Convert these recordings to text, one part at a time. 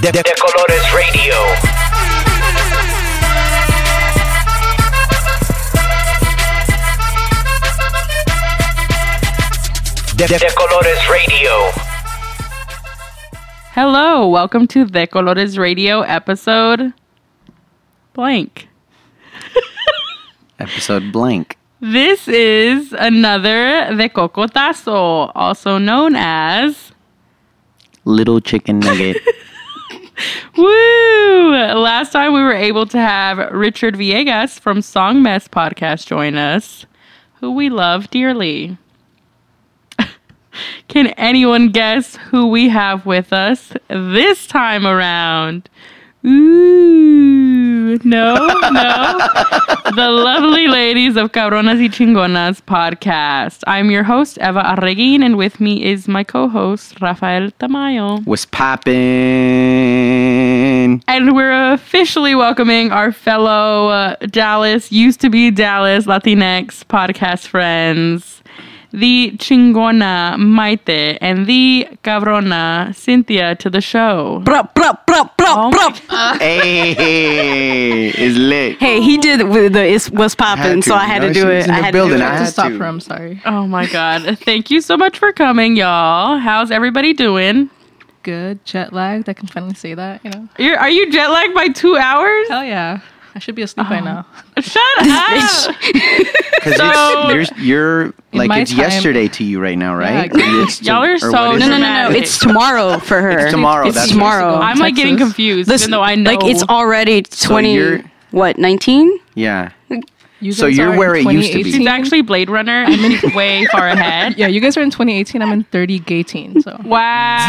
De, de Colores Radio. De, de Colores Radio. Hello, welcome to De Colores Radio episode blank. Episode blank. This is another De Cocotazo, also known as Little chicken nugget. Woo! Last time we were able to have Richard Villegas from Song Mess podcast join us, who we love dearly. Can anyone guess who we have with us this time around? Ooh, no, no. the lovely ladies of Cabronas y Chingonas podcast. I'm your host, Eva Arreguin, and with me is my co host, Rafael Tamayo. Was popping. And we're officially welcoming our fellow uh, Dallas, used to be Dallas Latinx podcast friends, the Chingona Maite and the Cabrona Cynthia to the show. Brup, brup, brup, brup, Oh my. Hey, it's lit. Hey, he did it with the it was popping, so I had you to know, do it. I had to do I it. had to stop to. for him. Sorry. Oh my God. Thank you so much for coming, y'all. How's everybody doing? Good jet lagged. I can finally say that. You know. You're, are you jet lagged by two hours? Hell yeah. I should be asleep by oh. now. Shut up. Because So- you're, you're like it's time- yesterday to you right now, right? exactly. It's to- Y'all are so No, no, no, no. It's tomorrow for her. It's tomorrow. It's that's tomorrow. I'm like getting confused, Listen, even though I know. like it's already twenty. you're- what nineteen? Yeah. You So guys you're in where it used to be. 2018. She's actually Blade Runner. I'm in way far ahead. Yeah, you guys are in 2018. I'm in 30 gay teen. So Wow.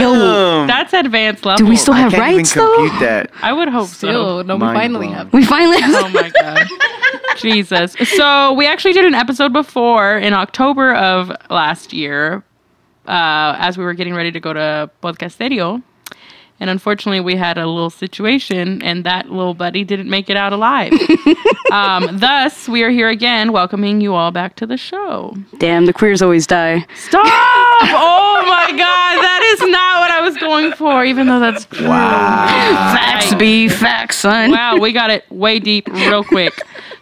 Yo, That's advanced level. Do we still I have can't rights even though? that. I would hope still, so. no, we finally blown. have. We finally Oh my god. Jesus. So we actually did an episode before in October of last year, uh, as we were getting ready to go to Podcasterio. And unfortunately, we had a little situation, and that little buddy didn't make it out alive. um, thus, we are here again, welcoming you all back to the show. Damn, the queers always die. Stop! oh my God, that is not what I was going for, even though that's true. Facts be facts, son. Wow, we got it way deep real quick.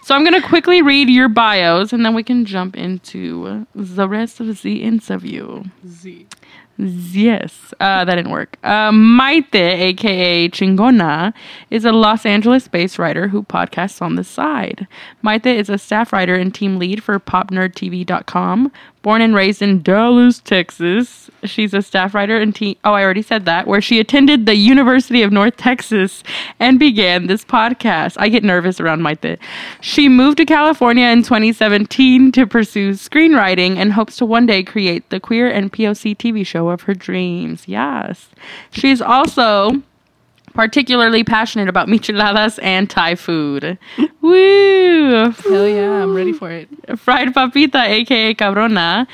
So I'm going to quickly read your bios and then we can jump into the rest of the interview. Z. Yes, uh, that didn't work. Uh, Maite, aka Chingona, is a Los Angeles based writer who podcasts on the side. Maite is a staff writer and team lead for PopNerdTV.com. Born and raised in Dallas, Texas, she's a staff writer and team. Oh, I already said that. Where she attended the University of North Texas and began this podcast. I get nervous around my thing. She moved to California in 2017 to pursue screenwriting and hopes to one day create the queer and POC TV show of her dreams. Yes. She's also particularly passionate about micheladas and Thai food. Woo! Hell yeah, I'm ready for it. Fried Papita, aka Cabrona.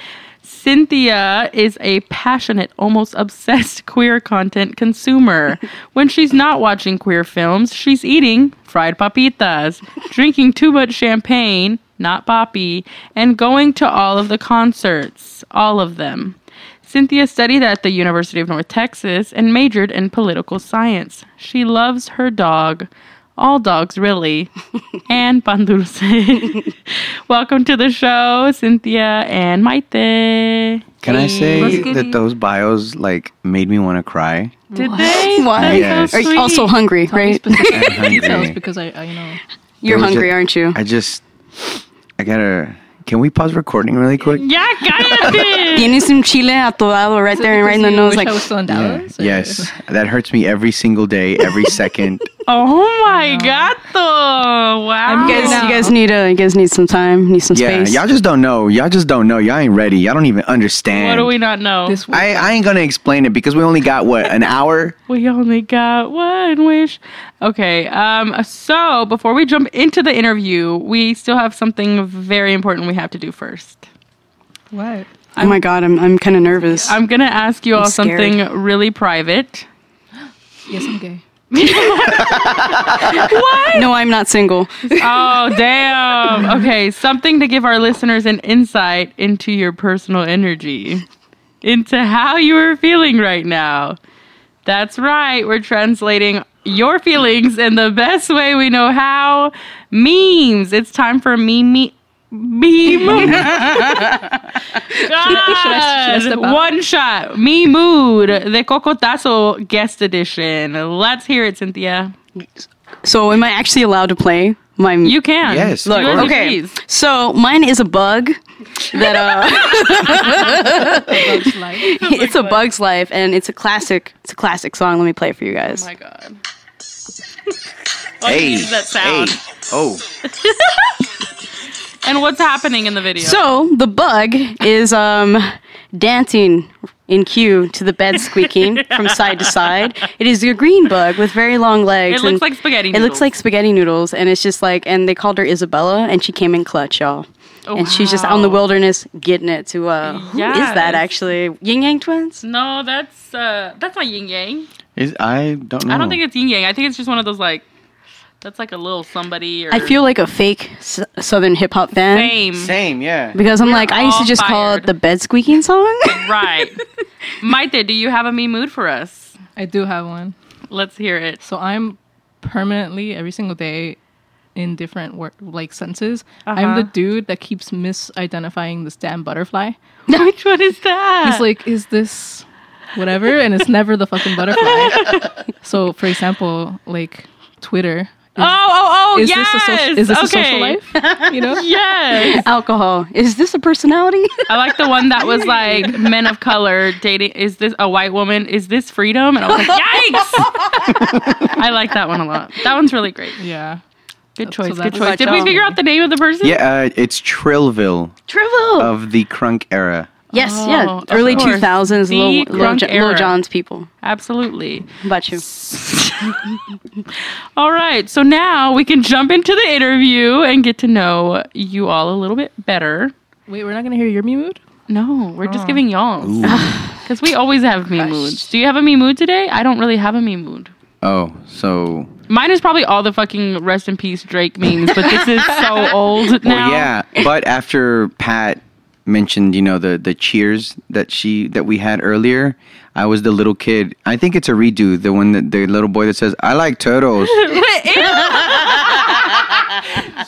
Cynthia is a passionate, almost obsessed queer content consumer. when she's not watching queer films, she's eating fried papitas, drinking too much champagne, not poppy, and going to all of the concerts. All of them. Cynthia studied at the University of North Texas and majored in political science. She loves her dog. All dogs, really. and Pan Dulce. Welcome to the show, Cynthia and Maite. Can I say Let's that those bios like made me want to cry? Did they? Why? Yes. Are you also hungry, Tell right? specific I'm hungry. details because I, I, you know. You're hungry, a- aren't you? I just, I gotta. Can we pause recording really quick? Yeah, cállate. Tienes un chile atolado right there, right in the Because you nose, wish like I was still in Dallas. or- Yes, that hurts me every single day, every second. oh my gato. Wow. you guys, you guys need uh, you guys need some time, need some Yeah, space. y'all just don't know. Y'all just don't know. Y'all ain't ready. Y'all don't even understand. What do we not know? This week. I, I ain't gonna explain it because we only got what an hour. We only got one wish. Okay, um, so before we jump into the interview, we still have something very important we have to do first. What? oh my god, I'm I'm kind of nervous. I'm gonna ask you all scared. something really private. Yes, I'm gay. No, I'm not single. Oh, damn. Okay, something to give our listeners an insight into your personal energy, into how you are feeling right now. That's right. We're translating your feelings in the best way we know how. Memes. It's time for meme. Me- Meme. I God. step? One shot. Me mood. The Cocotazo guest edition. Let's hear it, Cynthia. So, am I actually allowed to play my? You can. Yes, Look. of you okay. please. So mine is a bug that uh, Bug's Life. it's a Bug's Life, and it's a classic. It's a classic song. Let me play it for you guys. Oh my god. Hey, that sound. hey, oh, And what's happening in the video? So the bug is um dancing in cue to the bed squeaking from side to side. It is a green bug with very long legs. it looks like spaghetti. It Noodles. looks like spaghetti noodles, and it's just like, and they called her Isabella, and she came in clutch, y'all. Oh, and she's just out in the wilderness getting it to uh who is Yes. that actually? Yin Yang twins? No, that's uh that's not yin yang. is I don't know. I don't think it's yin yang. I think it's just one of those like that's like a little somebody or I feel like a fake s- southern hip hop fan. same. same. Yeah. Because I'm We're like, I used to all just call fired. it the bed squeaking song. Right. Maite, do you have a me mood for us? I do have one. Let's hear it. So I'm permanently every single day in different wor- like senses. Uh-huh. I'm the dude that keeps misidentifying this damn butterfly. Which one is that? He's like, is this whatever? And it's never the fucking butterfly. so, for example, like Twitter. Oh, oh, oh, Is yes. this a social? Is this okay. a social life? You know. Yes. Alcohol. Is this a personality? I like the one that was like men of color dating. Is this a white woman? Is this freedom? And I was like, yikes! I like that one a lot. That one's really great. Yeah. Good choice. that's good choice. Did we figure out the name of the person? Yeah, uh, it's Trillville Trivial. of the Crunk era. Yes, Oh, yeah. Early 2000s, The Lil, Lil, Lil era. People. Absolutely. How about you? All right. So now we can jump into the interview and get to know you all a little bit better. Wait, we're not gonna hear your me mood. No, we're Oh. just giving y'all. Because we always have me moods. Do you have a me mood today? I don't really have a me mood. oh, so Mine is probably all the fucking rest in peace Drake memes, but this is so old now. well, yeah. But after Pat mentioned, you know, the the cheers that she that we had earlier, I was the little kid. I think it's a redo. The one that the little boy that says, "I like turtles."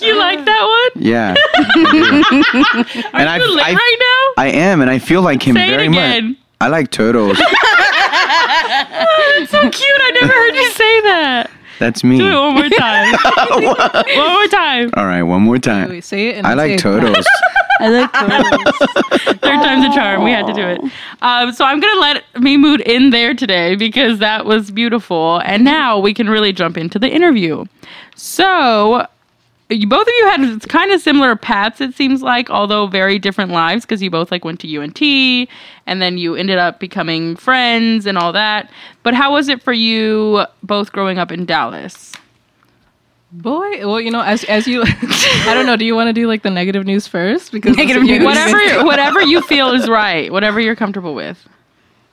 You like that one? yeah. I. Are and you lit I, right now? I am, and I feel like him Say it very again. much. I like turtles. That's so cute. I never heard you say that. That's me. Do it one more time. one more time. All right, one more time. Wait, say it. And I like say turtles. I like turtles. Third time's a charm. We had to do it. Um, so I'm gonna let me mood in there today because that was beautiful. And now we can really jump into the interview. So you, both of you had kind of similar paths, it seems like, although very different lives because you both like went to UNT and then you ended up becoming friends and all that. But how was it for you both growing up in Dallas? Boy, well, you know, as as you, I don't know. Do you want to do like the negative news first? Because Negative news. Whatever, whatever you feel is right. Whatever you're comfortable with.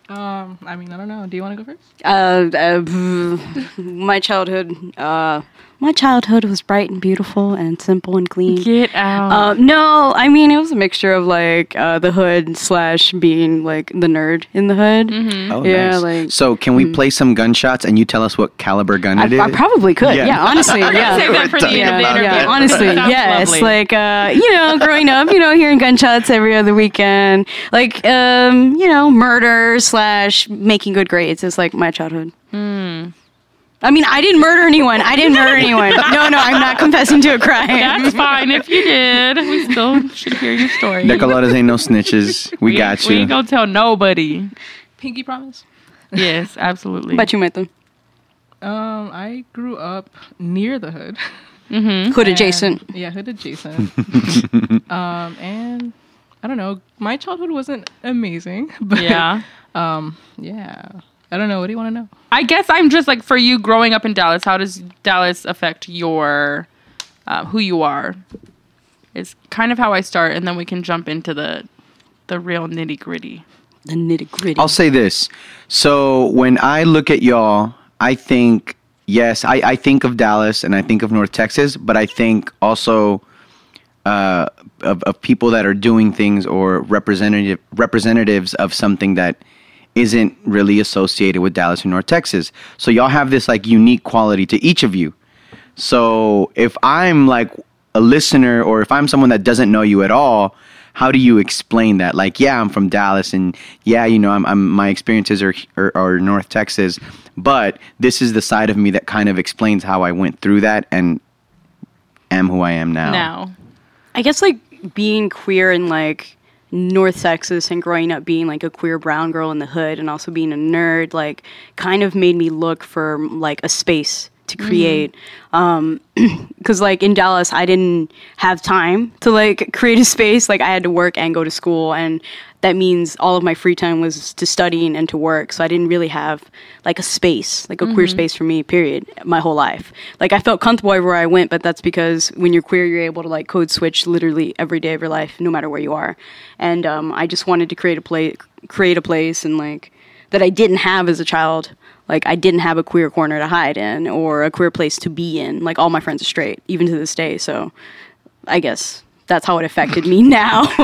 Um, I mean, I don't know. Do you want to go first? Uh, uh, my childhood. Uh, my childhood was bright and beautiful and simple and clean. Get out. Uh, no, I mean it was a mixture of like uh, the hood slash being like the nerd in the hood. Mm-hmm. Oh, Yeah, nice. like- so can we play some gunshots and you tell us what caliber gun I, it is? I probably could. Yeah. Yeah, honestly, yeah. Save that for the yeah, of yeah, honestly, yes. lovely. Like, uh, you know, growing up, you know, hearing gunshots every other weekend, like, um, you know, murder slash making good grades is like my childhood. Hmm. I mean, I didn't murder anyone. I didn't murder anyone. No, no, I'm not confessing to a crime. That's fine if you did. We still should hear your story. Decolotas ain't no snitches. We, got We you. ain't gonna tell nobody. Pinky promise. Yes, absolutely. But you met them. Um, I grew up near the hood. mm-hmm. Hood And- adjacent. yeah, hood adjacent. um, and I don't know. My childhood wasn't amazing, but Yeah. um, yeah. I don't know. What do you want to know? I guess I'm just like for you growing up in Dallas. How does Dallas affect your uh, who you are? Is kind of how I start, and then we can jump into the the real nitty gritty. The nitty gritty. I'll say this. So when I look at y'all, I think yes, I, I think of Dallas and I think of North Texas, but I think also uh, of, of people that are doing things or representative representatives of something that isn't really associated with Dallas or North Texas. So y'all have this like unique quality to each of you. So if I'm like a listener or if I'm someone that doesn't know you at all, how do you explain that? Like, yeah, I'm from Dallas, and yeah, you know, I'm, I'm my experiences are, are are North Texas, but this is the side of me that kind of explains how I went through that and am who I am now. Now. I guess like being queer and like North Texas and growing up being like a queer brown girl in the hood and also being a nerd like kind of made me look for like a space to create. Um because like in dallas i didn't have time to like create a space. Like i had to work and go to school and that means all of my free time was to studying and to work so i didn't really have like a space like a queer space for me period my whole life like i felt comfortable everywhere i went but that's because when you're queer you're able to like code switch literally every day of your life no matter where you are and um, i just wanted to create a place create a place and like that I didn't have as a child. Like I didn't have a queer corner to hide in or a queer place to be in. Like all my friends are straight, even to this day. So I guess that's how it affected me now.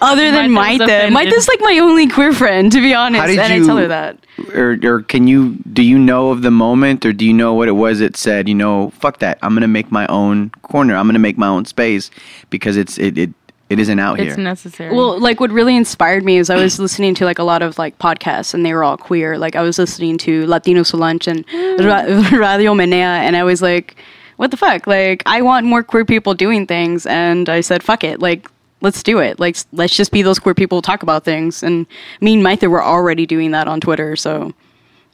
Other than Maite's Maite. offended. Maite's like my only queer friend, to be honest. How did and you- I tell her that. Or, or can you do you know of the moment, or do you know what it was that said, you know, fuck that, I'm gonna make my own corner, I'm gonna make my own space because it's it it, it isn't out It's here. It's necessary. Well, like what really inspired me is I was listening to like a lot of like podcasts and they were all queer. Like I was listening to Latinos Who Lunch and mm. Ra- Radio Menea and I was like, what the fuck? Like I want more queer people doing things and I said, fuck it. Like let's do it. Like let's just be those queer people who talk about things. And me and Maite were already doing that on Twitter, so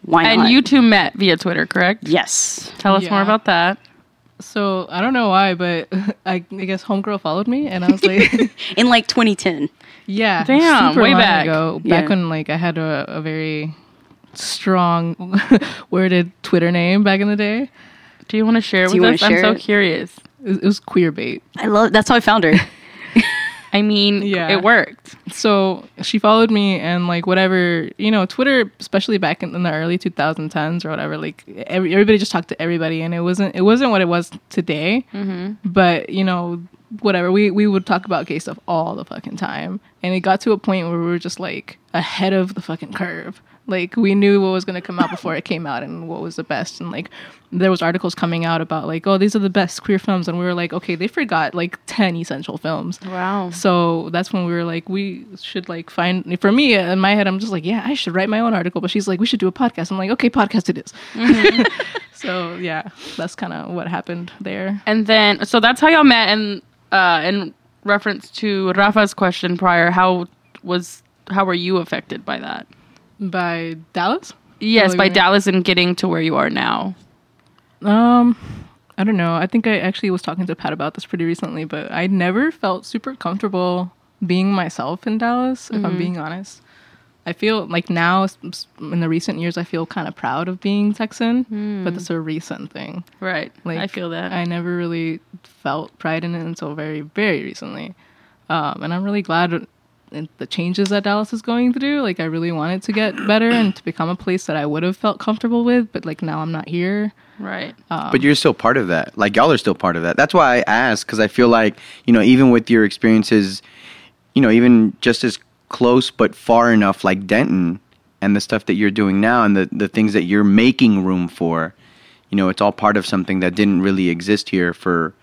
why and not? And you two met via Twitter, correct? Yes. Tell us Yeah. more about that. So I don't know why, but I, I guess homegirl followed me, and I was like, In like 2010. yeah, Damn, super way long back. ago, back Yeah. when like I had a, a very strong worded Twitter name back in the day. Do you want to share Do with wanna us? I'm so it? curious. It was, queer bait. I love that's how I found her. I mean, Yeah. it worked. So she followed me, and like whatever you know, Twitter, especially back in, in the early 2010s or whatever, like every, everybody just talked to everybody, and it wasn't it wasn't what it was today. Mm-hmm. But you know, whatever we we would talk about gay stuff all the fucking time, and it got to a point where we were just like ahead of the fucking curve. Like we knew what was going to come out before it came out and what was the best and like there was articles coming out about like oh these are the best queer films and we were like okay they forgot like 10 essential films Wow. so that's when we were like, we should like find. For me, in my head, I'm just like, yeah, I should write my own article. But she's like, we should do a podcast. I'm like, okay, podcast it is. so yeah, that's kind of what happened there. And then, so that's how y'all met. And uh, in reference to Rafa's question prior, how was how were you affected by that? By Dallas. Yes, by? Dallas and getting to where you are now. Um, I don't know. I think I actually was talking to Pat about this pretty recently, but I never felt super comfortable being myself in Dallas. If I'm being honest, I feel like now in the recent years, I feel kind of proud of being Texan, but it's a recent thing. Right. Like I feel that. I never really felt pride in it until very, very recently. Um, and I'm really glad the changes that Dallas is going through. Like I really wanted to get better and to become a place that I would have felt comfortable with, but like now I'm not here. right. Um, but you're still part of that. Like y'all are still part of that. That's why I ask because I feel like you know even with your experiences, you know even just as close but far enough like Denton and the stuff that you're doing now and the the things that you're making room for, you know it's all part of something that didn't really exist here for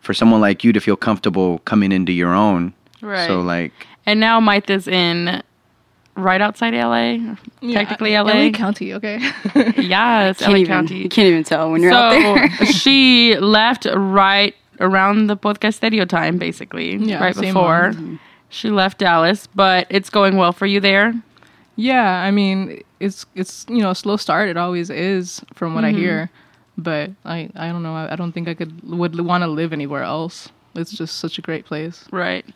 for someone like you to feel comfortable coming into your own. Right. So like And now Mike is in right outside LA, technically Yeah, LA. County, okay. Yes, Can't LA even, County. You can't even tell when you're out there. So she left right around the podcast studio time, basically, Yeah, right before. one. She left Dallas, but it's going well for you there. yeah, I mean, it's it's you know a slow start. It always is, from what I mm-hmm. hear. But I I don't know. I, I don't think I could would want to live anywhere else. It's just such a great place. Right.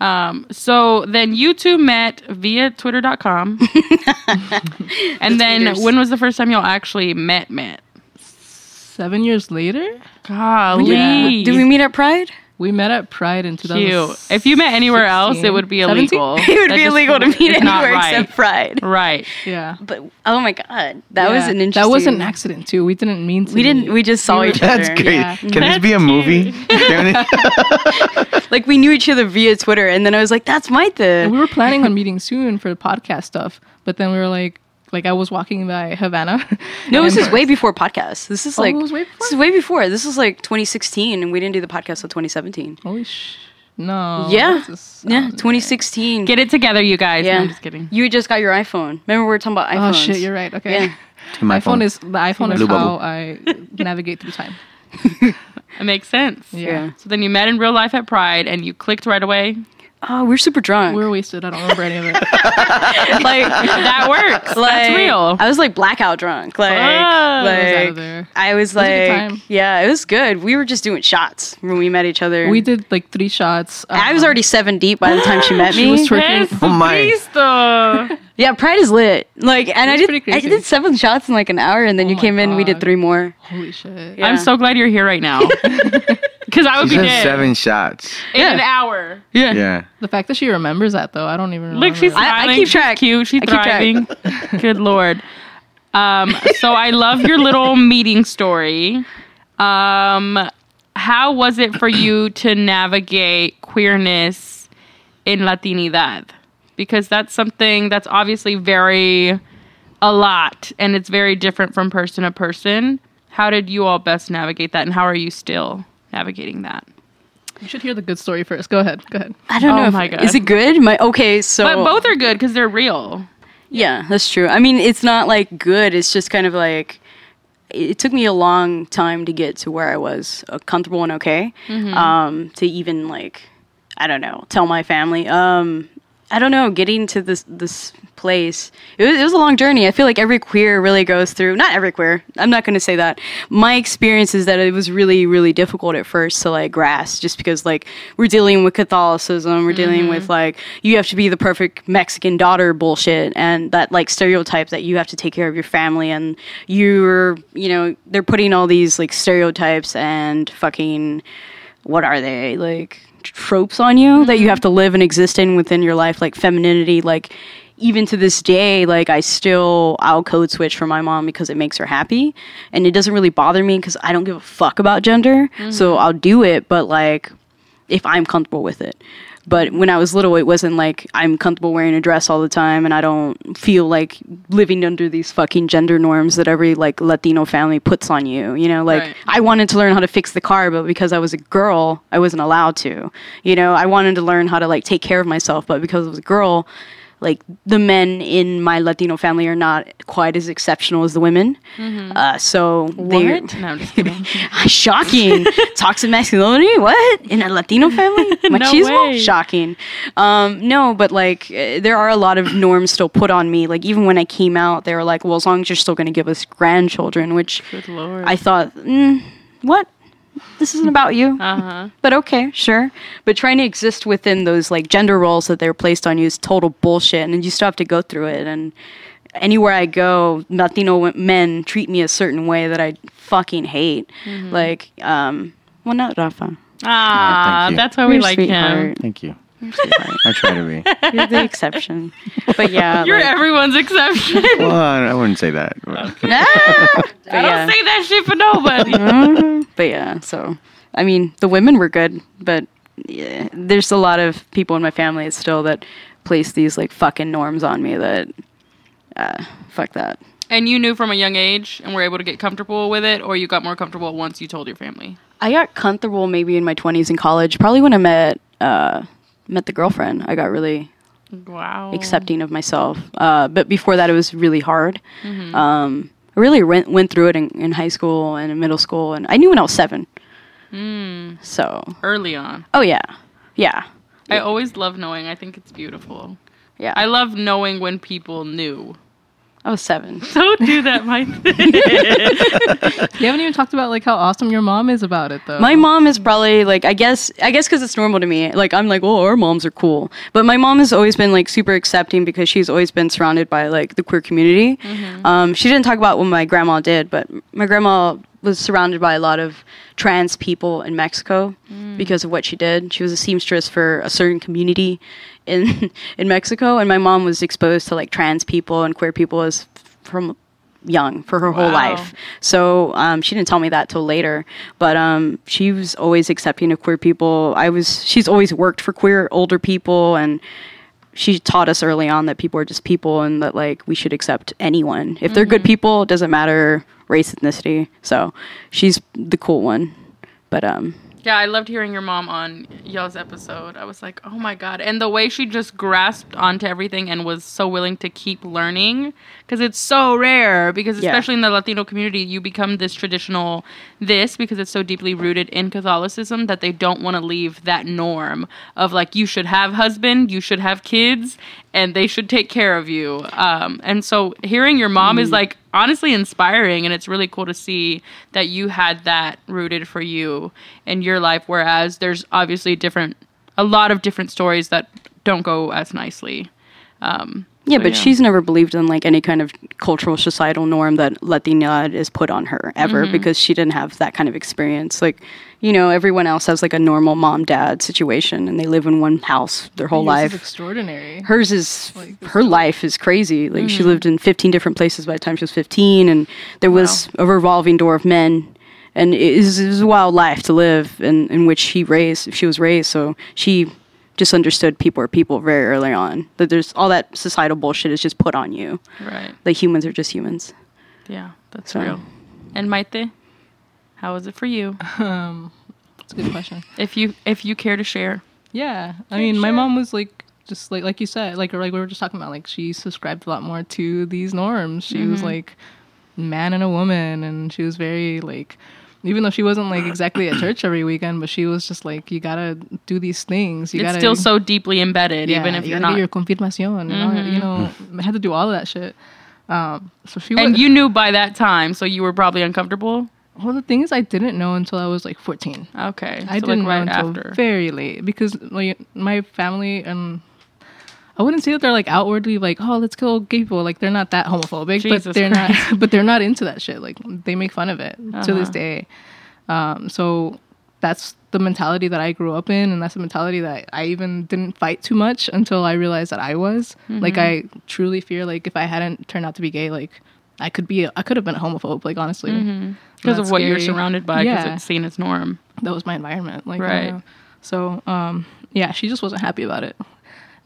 Um, so then you two met via twitter.com. and then tweeters. when was the first time y'all actually met met? Seven years later, Golly. Yeah. Did we meet at Pride? We met at Pride in 2000. Cute. If you met anywhere else, it would be 17? illegal. it would That be illegal to meet anywhere right. except Pride. Right. Yeah. But oh my god, that was an interesting. That was an accident too. We didn't mean to. We didn't. We just saw were- each other. That's great. Yeah. Can this be a That's movie? Like we knew each other via Twitter, and then I was like, "That's And Maite." we were planning on meeting soon for the podcast stuff, but then we were like, like I was walking by Havana. No, this is way before podcast. This is Oh, like it was way this is way before. This was like 2016, and we didn't do the podcast until 2017. Holy sh! No. yeah, yeah, 2016. Get it together, you guys. No, yeah, I'm just kidding. You just got your iPhone. Remember we were talking about iPhone. Oh shit! You're right. Okay. Yeah. To my iPhone phone. is the iPhone is Blue how. I navigate through time. It makes sense. Yeah. Yeah. So then you met in real life at Pride and you clicked right away. Oh, we're super drunk. We were wasted. I don't remember any of it. like That works. like That's real. I was like blackout drunk. Like, Oh. I was out like of there. I was was a good like, time. yeah, it was good. We were just doing shots when we met each other. We did like three shots. I was um, already seven deep by the time she met She me. was twerking. Yes, Oh my. Yeah, Pride is lit. Like, and I did, I did seven shots in like an hour, and then Oh you my came in. We did three more. Holy shit! Yeah. I'm so glad you're here right now. Because I would She be said dead seven shots. in Yeah. an hour. Yeah. Yeah. The fact that she remembers that though, I don't even remember. Look, she's I- I smiling. keep She's track. cute. She's I keep track. thriving. Good lord. Um, so I love your little meeting story. Um, how was it for you to navigate queerness in Latinidad? Because that's something that's obviously very a lot and it's very different from person to person. How did you all best navigate that and how are you still navigating that? You should hear the good story first. Go ahead. Go ahead. I don't Oh know. if- my God. Is it good? My okay. So But both are good because they're real. Yeah, that's true. I mean, it's not like good. It's just kind of like it took me a long time to get to where I was uh, comfortable and okay. Um, to even like, I don't know, tell my family. Um, I don't know, getting to this this place. It was, it was a long journey. I feel like every queer really goes through. Not every queer. I'm not going to say that. My experience is that it was really really difficult at first to like grasp, just because like we're dealing with Catholicism, we're dealing mm-hmm. with like you have to be the perfect Mexican daughter bullshit, and that like stereotype that you have to take care of your family, and you're you know they're putting all these like stereotypes and fucking what are they like tropes on you that you mm-hmm. have to live and exist in within your life like femininity like even to this day like i still i'll code switch for my mom because it makes her happy. And it doesn't really bother me because i don't give a fuck about gender. So mm-hmm. i'll do it but like if i'm comfortable with it but when i was little it wasn't like i'm comfortable wearing a dress all the time and i don't feel like living under these fucking gender norms that every like latino family puts on you you know like Right. I wanted to learn how to fix the car, but because I was a girl, I wasn't allowed to. You know, I wanted to learn how to like take care of myself, but because I was a girl, like the men in my Latino family are not quite as exceptional as the women. Uh, so they're What? No, I'm just shocking. Toxic masculinity? What in a Latino family? Machismo? way. Shocking. Um, no, but like uh, there are a lot of norms still put on me. Like even when I came out, they were like, "Well, as long as you're still going to give us grandchildren," which. I thought, mm, what? This isn't about you. uh huh. But okay, sure. But trying to exist within those like gender roles that they're placed on you is total bullshit, and you still have to go through it. And anywhere I go, Latino men treat me a certain way that I fucking hate. Like, um, well, not Rafa. Ah, thank you. that's why we You're a like him. Thank you. I try to be. You're the exception. But yeah, You're like, everyone's exception. Well, I wouldn't say that. Nah. But I yeah. don't say that shit for nobody. Mhm. But yeah, so I mean, the women were good, but yeah, there's a lot of people in my family still that place these like fucking norms on me that uh, fuck that. and you knew from a young age and were able to get comfortable with it, or you got more comfortable once you told your family? I got comfortable maybe in my 20s in college, probably when I met uh, met the girlfriend. I got really Wow. accepting of myself. Uh, but before that, it was really hard. Um, I really went, went through it in, in high school and in middle school, and I knew when I was seven. So, Early on. oh yeah, yeah, I always love knowing. I think it's beautiful. yeah. I love knowing when people knew. I was seven. Don't do that, Mike. You haven't even talked about like how awesome your mom is about it though. My mom is probably like I guess I guess because it's normal to me. Like I'm like, oh, our moms are cool. But my mom has always been like super accepting because she's always been surrounded by like the queer community. Um, she didn't talk about what my grandma did, but my grandma was surrounded by a lot of trans people in Mexico Mm. because of what she did. She was a seamstress for a certain community in in Mexico, and my mom was exposed to like trans people and queer people as from young for her whole life. So um, she didn't tell me that till later, but um, she was always accepting of queer people. I was. She's always worked for queer older people and. She taught us early on that people are just people and that like we should accept anyone. If they're good people, it doesn't matter race, ethnicity. So she's the cool one. But um Yeah, I loved hearing your mom on y'all's episode. I was like, oh my god, and the way she just grasped onto everything and was so willing to keep learning because it's so rare. Because Yeah. especially in the Latino community, you become this traditional this because it's so deeply rooted in Catholicism that they don't want to leave that norm of like you should have husband, you should have kids, and they should take care of you. Um, and so hearing your mom is like honestly inspiring, and it's really cool to see that you had that rooted for you in your life. Whereas there's obviously different, a lot of different stories that don't go as nicely. Um, yeah, so, but she's never believed in like any kind of cultural societal norm that Latina is put on her ever Mm-hmm. because she didn't have that kind of experience. Like, you know, everyone else has like a normal mom dad situation and they live in one house their whole Yours is life. extraordinary. hers is Like, her life is crazy. Like Mm-hmm. she lived in 15 different places by the time she was 15, and there was a revolving door of men. And it is, it was a wild life to live in, in which she raised. She was raised, so she just understood people are people very early on. That there's all that societal bullshit is just put on you. right. Like humans are just humans. Yeah, that's So- real. And Maite, how was it for you? Um, that's a good question. If you if you care to share. Yeah, I mean, my mom was like, just like like you said, like like we were just talking about, like she subscribed a lot more to these norms. She was like man and a woman, and she was very like, even though she wasn't like exactly at church every weekend, but she was just like, you gotta do these things. You it's gotta still so deeply embedded, yeah, even if you you're not. your confirmación. All, you know, I had to do all of that shit. Um, so she and you knew by that time, so you were probably uncomfortable. well, the thing is, I didn't know until I was like 14. Okay, I so, didn't like, right know until after. very late because like my family and I wouldn't say that they're like outwardly like oh let's kill gay people like they're not that homophobic Jesus but they're Christ. not but they're not into that shit like they make fun of it to this Uh-huh. day um, so that's the mentality that I grew up in and that's the mentality that I even didn't fight too much until I realized that I was like I Mm-hmm. truly fear like if I hadn't turned out to be gay like I could be I could have been a homophobe like honestly because And of what you're surrounded by, because Yeah it's seen as norm. that was my environment like Right. you know. so um yeah she just wasn't happy about it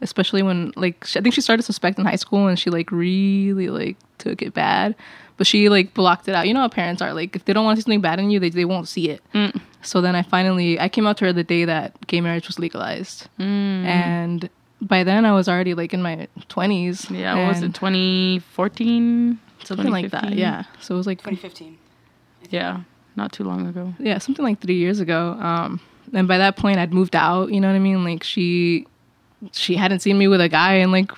especially when like sh- i think she started to suspect in high school and she like really like took it bad but she like blocked it out you know how parents are like if they don't want to see something bad in you they, they won't see it Mm. so then i finally i came out to her the day that gay marriage was legalized Mm. and by then i was already like in my 20s Yeah, what was it 2014? something like that yeah so it was like 2015. Yeah, not too long ago. yeah, something like three years ago. Um, and by that point, I'd moved out. You know what I mean? Like she, she hadn't seen me with a guy in like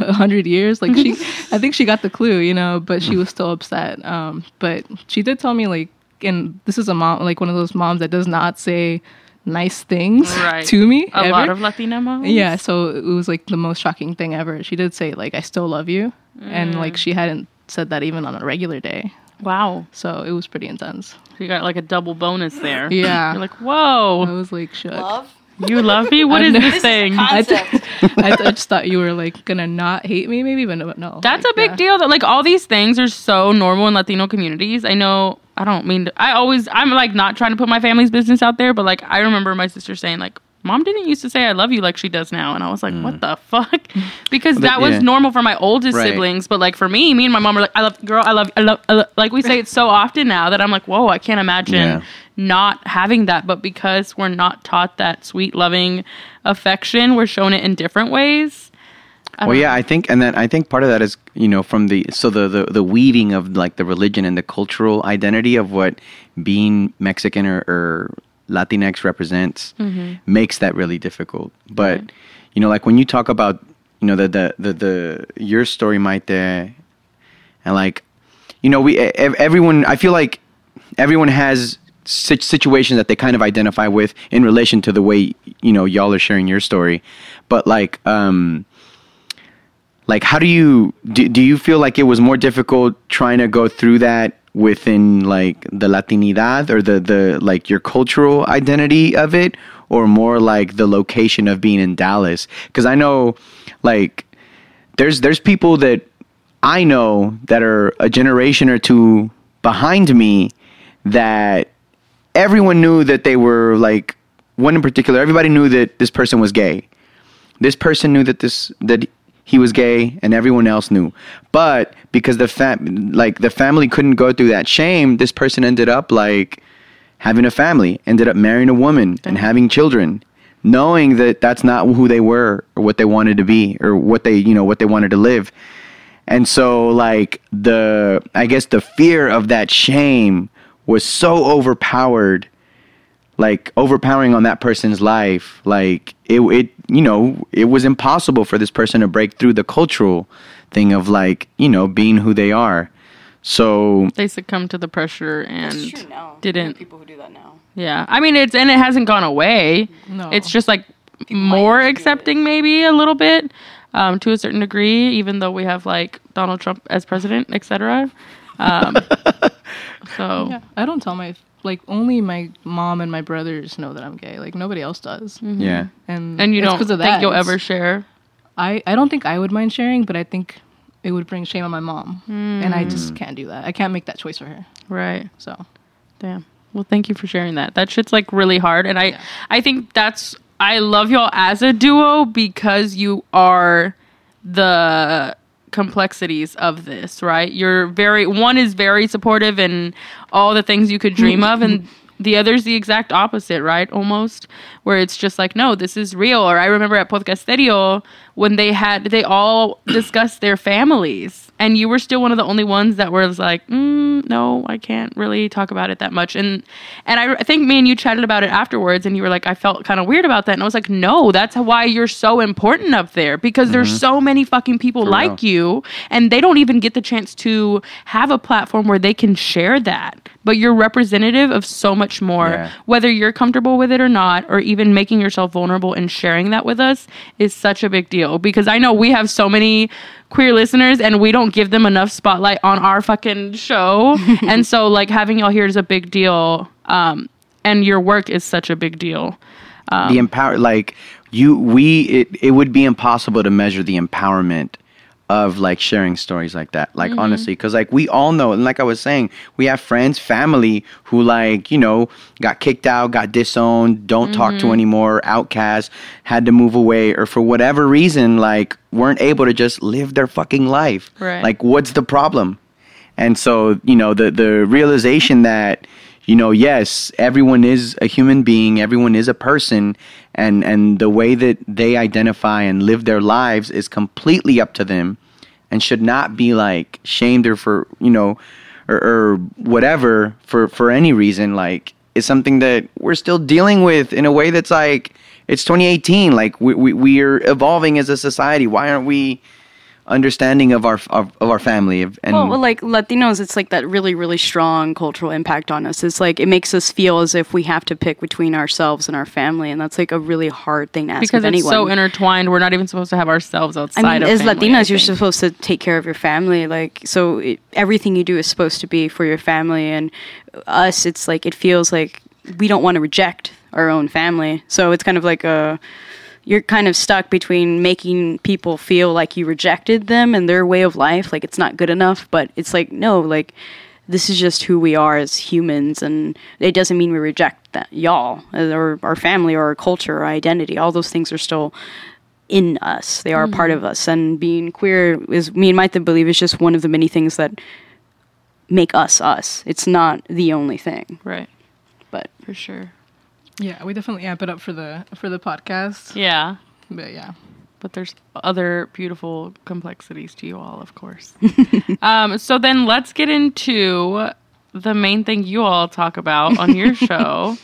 a hundred years. Like she, I think she got the clue, you know, but she was still upset. Um, but she did tell me like, and this is a mom, like one of those moms that does not say nice things Right. to me. A ever. lot of Latina moms. Yeah, so it was like the most shocking thing ever. She did say like I still love you, and like she hadn't said that even on a regular day. Wow. So it was pretty intense. You got like a double bonus there. Yeah. You're like, whoa. I was like shook. You love me? What is I've is never- this thing? I, th- I, th- I just thought you were like gonna not hate me, maybe, but no. no That's like, a big yeah. deal. That like all these things are so normal in Latino communities. I know. I don't mean. To, I always. I'm like not trying to put my family's business out there, but like I remember my sister saying like, "Mom didn't used to say I love you like she does now," and I was like, mm. "What the fuck?" Because that was yeah. normal for my oldest Right. siblings, but like for me, me and my mom are like, "I love girl. I love. I love. I love. Like we say it so often now that I'm like, "Whoa, I can't imagine." Yeah. Not having that, but because we're not taught that sweet, loving affection, we're shown it in different ways. Well, don't yeah, I think, and then I think part of that is, you know, from the so the, the the weaving of like the religion and the cultural identity of what being Mexican or, or Latinx represents makes that really difficult. But you know, like when you talk about, you know, the the the, the your story, might Maite, and like, you know, we everyone. I feel like everyone has sit- situations that they kind of identify with in relation to the way you know y'all are sharing your story, but like. um like how do you do, do you feel like it was more difficult trying to go through that within like the Latinidad or the the like your cultural identity of it, or more like the location of being in Dallas? Because I know, like, there's there's people that I know that are a generation or two behind me that everyone knew that they were like one in particular. Everybody knew that this person was gay. This person knew that this that he was gay, and everyone else knew. But because the fam like the family couldn't go through that shame, this person ended up like having a family, ended up marrying a woman and having children, knowing that that's not who they were or what they wanted to be or what they you know what they wanted to live. And so like the I guess the fear of that shame was so overpowered like overpowering on that person's life like it it you know it was impossible for this person to break through the cultural thing of like you know being who they are so They succumbed to the pressure and true now. didn't. people who do that now. Yeah, I mean it's and it hasn't gone away. No. It's just like more accepting, maybe a little bit, um, to a certain degree. Even though we have like Donald Trump as president, etc. Um, so Yeah, I don't tell my like only my mom and my brothers know that I'm gay. Like nobody else does. Mm-hmm. yeah And and you don't of think you'll ever share. I I don't think I would mind sharing, but I think it would bring shame on my mom, and I just mm. can't do that. I can't make that choice for her. Right. So Damn. Well, thank you for sharing that. That shit's like really hard, and I, Yeah. I think that's I love y'all as a duo because you are the complexities of this, right? You're very one is very supportive and all the things you could dream of, and the other's the exact opposite, right? Almost where it's just like, no, this is real. Or I remember at Podcasterio when they had they all discussed their families, and you were still one of the only ones that was like, mm, no, I can't really talk about it that much. And and I, I think me and you chatted about it afterwards, and you were like, I felt kind of weird about that, and I was like, no, that's why you're so important up there because there's so many fucking people like you, and they don't even get the chance to have a platform where they can share that. But you're representative of so much more, Yeah. whether you're comfortable with it or not, or even making yourself vulnerable and sharing that with us is such a big deal because I know we have so many queer listeners and we don't give them enough spotlight on our fucking show. and so like having y'all here is a big deal. Um, and your work is such a big deal. the empower like you we it, it would be impossible to measure the empowerment of like sharing stories like that. Like mm-hmm. honestly because like we all know and like i was saying we have friends family who like you know got kicked out got disowned don't talk to mm-hmm. anymore outcast had to move away or for whatever reason like weren't able to just live their fucking life. Right. like what's the problem? And so, you know, the the realization that, you know, yes, everyone is a human being, everyone is a person, and and the way that they identify and live their lives is completely up to them, and should not be like shamed or for you know, or, or whatever for for any reason. Like, is something that we're still dealing with in a way that's like it's 2018. Like we we we're evolving as a society. Why aren't we? Understanding of our of, of our family of, and Well, well, like Latinos, it's like that really, really strong cultural impact on us. It's like it makes us feel as if we have to pick between ourselves and our family, and that's like a really hard thing to ask Because of it's anyone. so intertwined. We're not even supposed to have ourselves outside I mean, of as family, Latinas, I you're supposed to take care of your family. Like, so it, everything you do is supposed to be for your family. And us, it's like it feels like we don't want to reject our own family. So it's kind of like a you're kind of stuck between making people feel like you rejected them and their way of life, like it's not good enough. But it's like no, like this is just who we are as humans, and it doesn't mean we reject that y'all or our family or our culture or identity. All those things are still in us. They are a part mm. of us. And being queer is me and Maite believe is just one of the many things that make us us. It's not the only thing. right But for sure. Yeah, we definitely amp it up for the for the podcast. Yeah. But yeah, but there's other beautiful complexities to you all, of course. um, so then let's get into the main thing you all talk about on your show,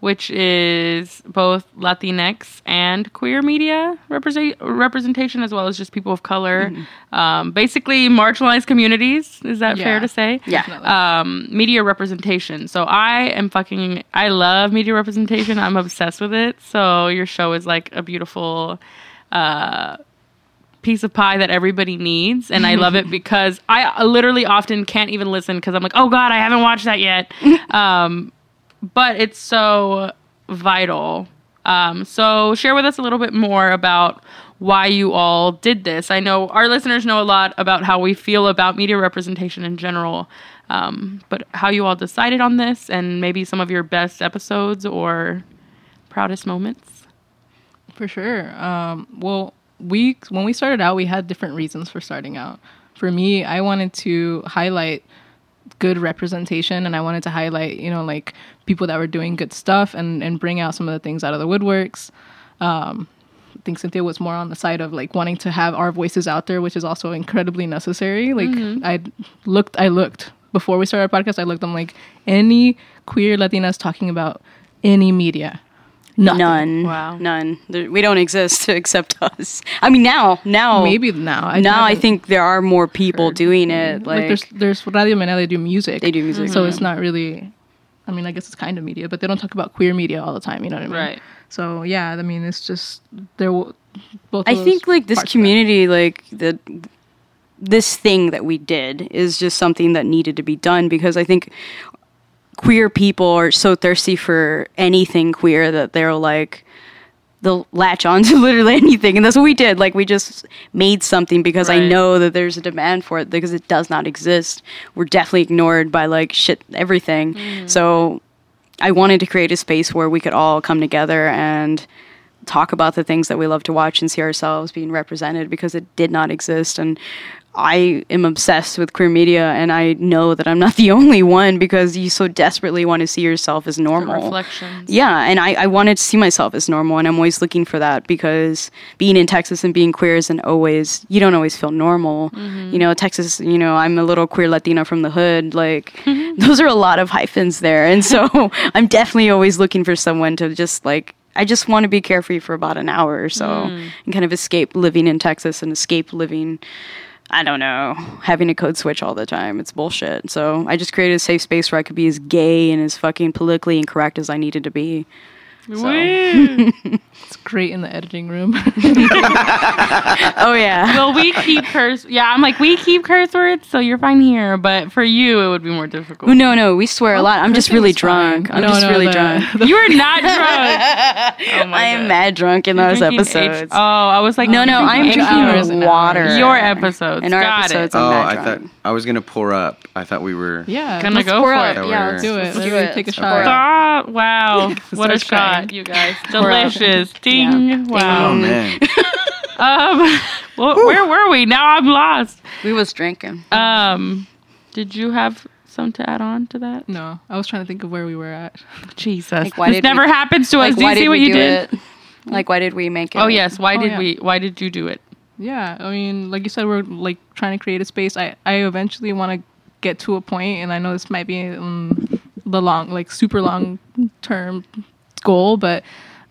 which is both Latinx and queer media represent- representation, as well as just people of color. Um, basically, marginalized communities. Is that fair to say? Yeah. um, media representation. So I am fucking. I love media representation. I'm obsessed with it. So your show is like a beautiful uh, piece of pie that everybody needs and I love it because I literally often can't even listen because I'm like, "Oh god, I haven't watched that yet." um but it's so vital. Um so share with us a little bit more about why you all did this. I know our listeners know a lot about how we feel about media representation in general. Um, but how you all decided on this and maybe some of your best episodes or proudest moments. For sure. Um, well, we when we started out, we had different reasons for starting out. For me, I wanted to highlight good representation, and I wanted to highlight, you know, like people that were doing good stuff, and and bring out some of the things out of the woodworks. Um, I think Cynthia was more on the side of like wanting to have our voices out there, which is also incredibly necessary. Like I looked, I looked before we started our podcast. I looked. I'm like any queer Latinas talking about any media. Nothing. None. Wow. None. There, we don't exist except us. I mean, now, now, Maybe now. I now I think there are more people heard. doing it. like, Like, there's there's Radio Mena they do music. They do music, So it's not really I mean, I guess it's kind of media, but they don't talk about queer media all the time, you know what I mean? Right. So yeah, I mean, it's just there will both I think like this parts of it. community, like the this thing that we did is just something that needed to be done because I think queer people are so thirsty for anything queer that they're like they'll latch on to literally anything. And that's what we did. Like we just made something because i know that there's a demand for it because it does not exist. We're definitely ignored by like shit everything. Mm. So i wanted to create a space where we could all come together and talk about the things that we love to watch and see ourselves being represented because it did not exist. And I am obsessed with queer media and I know that I'm not the only one because you so desperately want to see yourself as normal. reflections. Yeah, and I, I wanted to see myself as normal and I'm always looking for that because being in Texas and being queer isn't always you don't always feel normal. Mm-hmm. You know, Texas, you know, I'm a little queer Latina from the hood. Like those are a lot of hyphens there. And so I'm definitely always looking for someone to just like I just want to be carefree for about an hour or so mm. and kind of escape living in Texas and escape living I don't know, having to code switch all the time. It's bullshit. So I just created a safe space where I could be as gay and as fucking politically incorrect as I needed to be. Woo. it's great in the editing room. Oh yeah. well, we keep curse. Yeah, I'm like we keep curse words, so you're fine here. But for you, it would be more difficult. Oh, no, no, we swear a lot. I'm just really is fine. drunk. I'm No, just no, really the- drunk. You are not drunk. Oh my I am God. mad drunk in You're those drinking H- episodes. oh, I was like, no, no, I'm drinking hours drinking and water. Your episodes. In our Got episodes, it. I'm Oh, mad I drunk. thought I was gonna pour up. I thought we were. yeah. Gonna let's go pour for up. it. Yeah, we're- let's do it. let's Let's do it. take a Let's shot. pour up. Stop. Wow. what a starts shot, you guys. up. Delicious. Ding. Yeah. Wow. Oh man. Um, well, where were we? Now I'm lost. We was drinking. Um, did you have some to add on to that? No, I was trying to think of where we were at. Jesus, Like, why this did never we- happens to us. Do you see what you did? it? Like, why did we make it? Oh yes. Why Oh, did yeah. we? Why did you do it? Yeah, I mean, like you said, we're like trying to create a space. I I eventually want to get to a point, and I know this might be um, the long, like super long term goal, but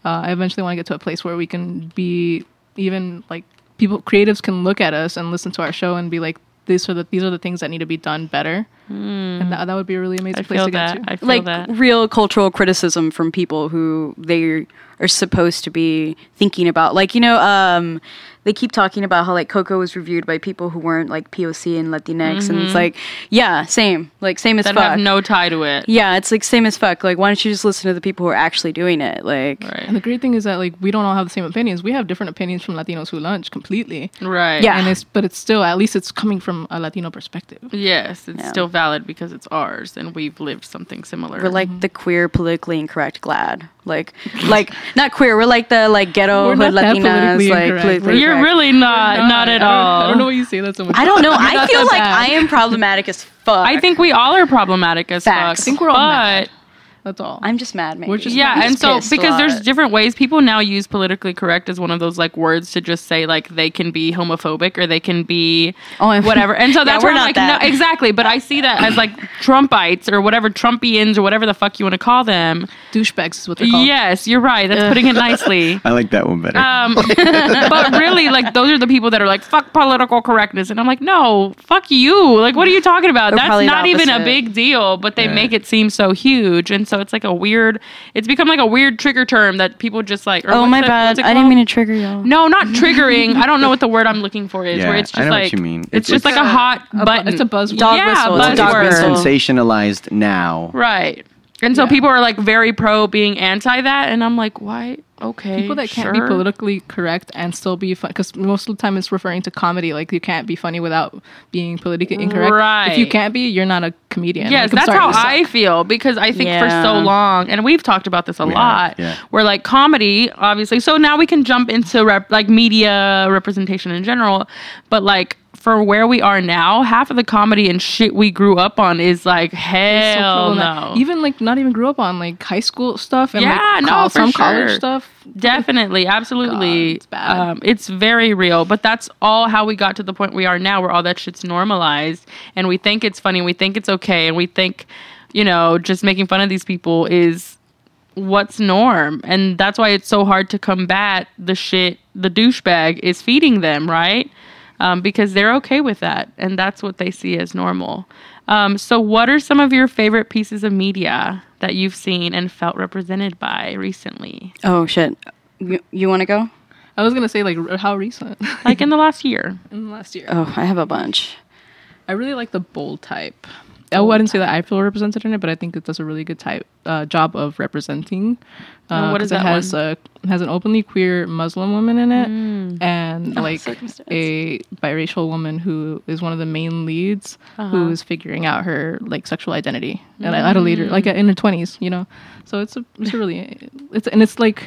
uh, I eventually want to get to a place where we can be even like people, creatives can look at us and listen to our show and be like, these are the these are the things that need to be done better, and that that would be a really amazing I place feel to get that. to. I feel like that. real cultural criticism from people who they are supposed to be thinking about. Like you know, um, they keep talking about how like Coco was reviewed by people who weren't like POC and Latinx, and it's like, yeah, same, like same as That fuck. have no tie to it. yeah, it's like same as fuck. Like, why don't you just listen to the people who are actually doing it? Like, Right. and the great thing is that like we don't all have the same opinions. We have different opinions from Latinos who lunch completely. Right. Yeah. and it's but it's still at least it's coming from a Latino perspective. Yes, it's Yeah. still valid because it's ours and we've lived something similar. we're like mm-hmm. the queer, politically incorrect glad. Like, like not queer. We're like the like ghetto We're hood not that Latinas. politically Like, incorrect. politically You're correct. really not, not, at I all. I don't know why you say that so much. I don't know. I feel like bad. I am problematic as fuck. I think we all are problematic as Facts. fuck. I think we're all but mad. That's all. I'm just mad. Maybe. We're just yeah, and so because there's different ways people now use politically correct as one of those like words to just say like they can be homophobic or they can be Oh, I'm- whatever. And so Yeah, that's we're where I'm not like that. no exactly, but I see that as like Trumpites or whatever Trumpians or whatever the fuck you want to call them. douchebags is what they're called. Yes, you're right. That's putting it nicely. I like that one better. Um, but really, like those are the people that are like fuck political correctness, and I'm like, no, fuck you. Like, what are you talking about? They're That's not even a big deal, but they Yeah. make it seem so huge. And so so it's like a weird. It's become like a weird trigger term that people just like. Oh my it- what's bad. I didn't mean to trigger y'all. No, not triggering. I don't know what the word I'm looking for is. Yeah, where it's I just know what like you mean. It's, It's- just it's like a hot A bu- button. It's a buzzword. Dog yeah, whistle. It's a dog buzzword. It's been whistle. sensationalized now. Right. And so Yeah. people are like very pro being anti that, and I'm like, why? Okay, people that can't be politically correct and still be fun because most of the time it's referring to comedy like you can't be funny without being politically incorrect if you can't be you're not a comedian Yes, Like, that's sorry, how you suck. I feel because I think for so long, and we've talked about this a We have, lot, yeah. where like comedy, obviously. So now we can jump into rep, like media representation in general, but like for where we are now, half of the comedy and shit we grew up on is like so hell problematic. no. even like not even grew up on like high school stuff and Yeah, like no, some college stuff Definitely, absolutely. God, it's bad. Um, it's very real, but that's all how we got to the point we are now, where all that shit's normalized, and we think it's funny, we think it's okay, and we think, you know, just making fun of these people is what's norm, and that's why it's so hard to combat the shit the douchebag is feeding them, right? Um, because they're okay with that, and that's what they see as normal. Um, so, what are some of your favorite pieces of media that you've seen and felt represented by recently? Oh shit. You, you want to go? i was gonna say like r- how recent like in the last year. in the last year Oh, I have a bunch. i really like the bold type I wouldn't say that I feel represented in it, but I think it does a really good type uh, job of representing. And Uh, what is that It has a has an openly queer Muslim woman in it, Mm. and like a biracial woman who is one of the main leads, Uh-huh. who is figuring out her like sexual identity and at a later, like in her twenties, you know. So it's a it's a really it's and it's like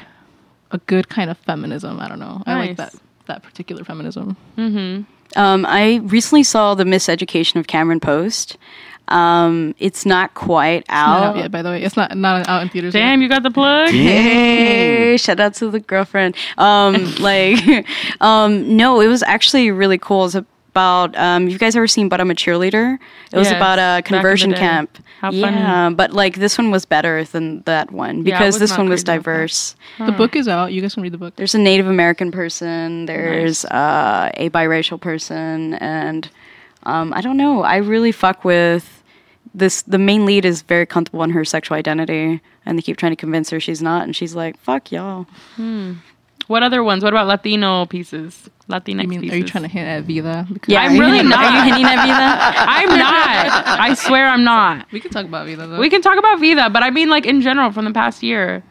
a good kind of feminism. I don't know. I like that that particular feminism. Um, I recently saw the Miseducation of Cameron Post. Um, it's not quite Not out. out yet, by the way. It's not not out in theaters. yet. Damn, you got the plug? Hey, shout out to the girlfriend. Um, like, um, no, it was actually really cool. It's about um, you guys ever seen But I'm a Cheerleader? It was Yes, about a conversion camp. How yeah, funny. but like this one was better than that one because was this one was crazy about diverse. The book is out. You guys can read the book. There's a Native American person. There's uh, a biracial person, and um, I don't know. I really fuck with this. The main lead is very comfortable in her sexual identity, and they keep trying to convince her she's not, and she's like, "Fuck y'all." Hmm. What other ones? What about Latino pieces? Latinx I mean, pieces? are you trying to hint at Vida? Because Yeah, I'm really hinting- not. Are you hinting at Vida? I'm not. I swear I'm not. we can talk about Vida though. We can talk about Vida, but I mean like in general from the past year.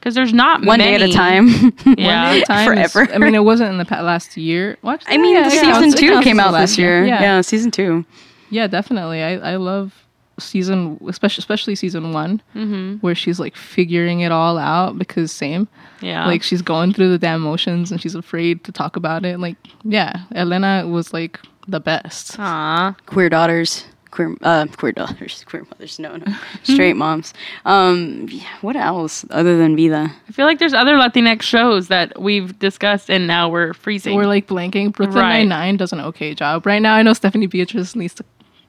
Because there's not One day at a time. Yeah. One day at a time is- Forever. I mean, it wasn't in the pa- last year. Well, actually, I mean, yeah, season counts- it two came out last this year. Yeah. Yeah. season two. Yeah, definitely. I I love season, especially especially season one, Mm-hmm. where she's like figuring it all out because same, Yeah. like she's going through the damn motions and she's afraid to talk about it. Like, yeah, Elena was like the best. Aw. Queer daughters. Queer, uh, queer daughters, queer mothers. No, no, straight moms. Um, yeah, what else other than Vida? I feel like there's other Latinx shows that we've discussed and now we're freezing. We're like blanking. Brooklyn Right. Nine Nine does an okay job right now. I know Stephanie Beatriz needs to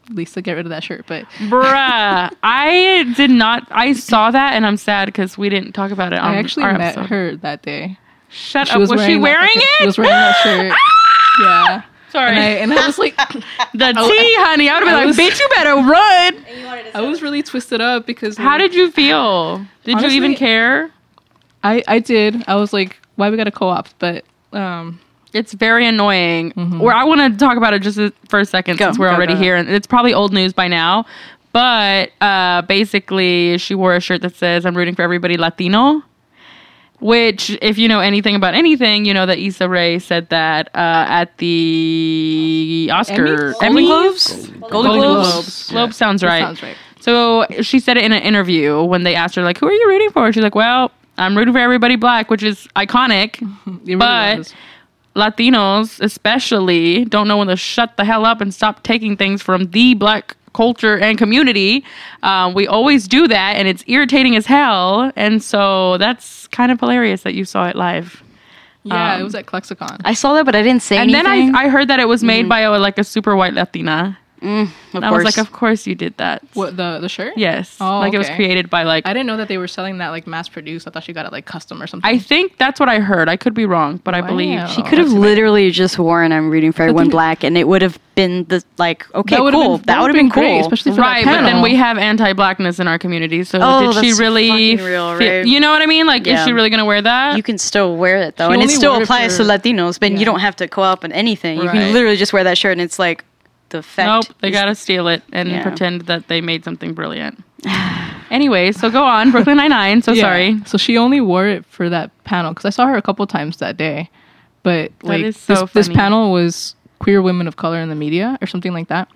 needs to get rid of that shirt, but Bruh. I did not. I saw that and I'm sad because we didn't talk about it on I actually our met episode. her that day. Shut up. Was, she that- wearing She it? was wearing that shirt. yeah. Sorry. And I, and I was like, the tea, honey. I would have been I like, was- bitch, you better run. I was really twisted up because How like, did you feel? Did Honestly- you even care? I I did. I was like, why we got to co-op? But um, It's very annoying. Where I want to talk about it just for a second Go, since we're go, already go. here, and it's probably old news by now. But uh, basically, she wore a shirt that says "I'm rooting for everybody Latino." Which, if you know anything about anything, you know that Issa Rae said that uh, at the Oscar? Golden Globes? Golden, Golden Globes. Globes. Globes sounds that right. sounds right. So she said it in an interview when they asked her, like, who are you rooting for? She's like, well, I'm rooting for everybody black, which is iconic. Really But-. Latinos, especially, don't know when to shut the hell up and stop taking things from the black culture and community. Um, we always do that, and it's irritating as hell. And so that's kind of hilarious that you saw it live. yeah, um, it was at ClexaCon. I saw that, but I didn't say it. And then. I, I heard that it was made by a, like a super white Latina. Mm, of And I was like, of course you did that. what the the shirt? Yes. Oh, like it was created by like I didn't know that they were selling that like mass produced. I thought she got it like custom or something. I think that's what I heard. I could be wrong, but I believe She could have literally just worn "I'm rooting for everyone black," and it would have been the like okay, That would've cool. been- that would have been, great, cool. especially for Right, but then we have anti-blackness in our community. So Oh, did she really? real, fe- right? You know what I mean? Like, is she really gonna wear that? you can still wear it though, She and it still wore it applies for- to Latinos. But Yeah. you don't have to co-op on anything. You can literally just wear that shirt, and it's like the effect. nope, they gotta steal it and Yeah. pretend that they made something brilliant. anyway, so go on, Brooklyn Nine Nine. So Yeah. sorry. So she only wore it for that panel because I saw her a couple times that day. But like is so this, this panel was queer women of color in the media or something like that.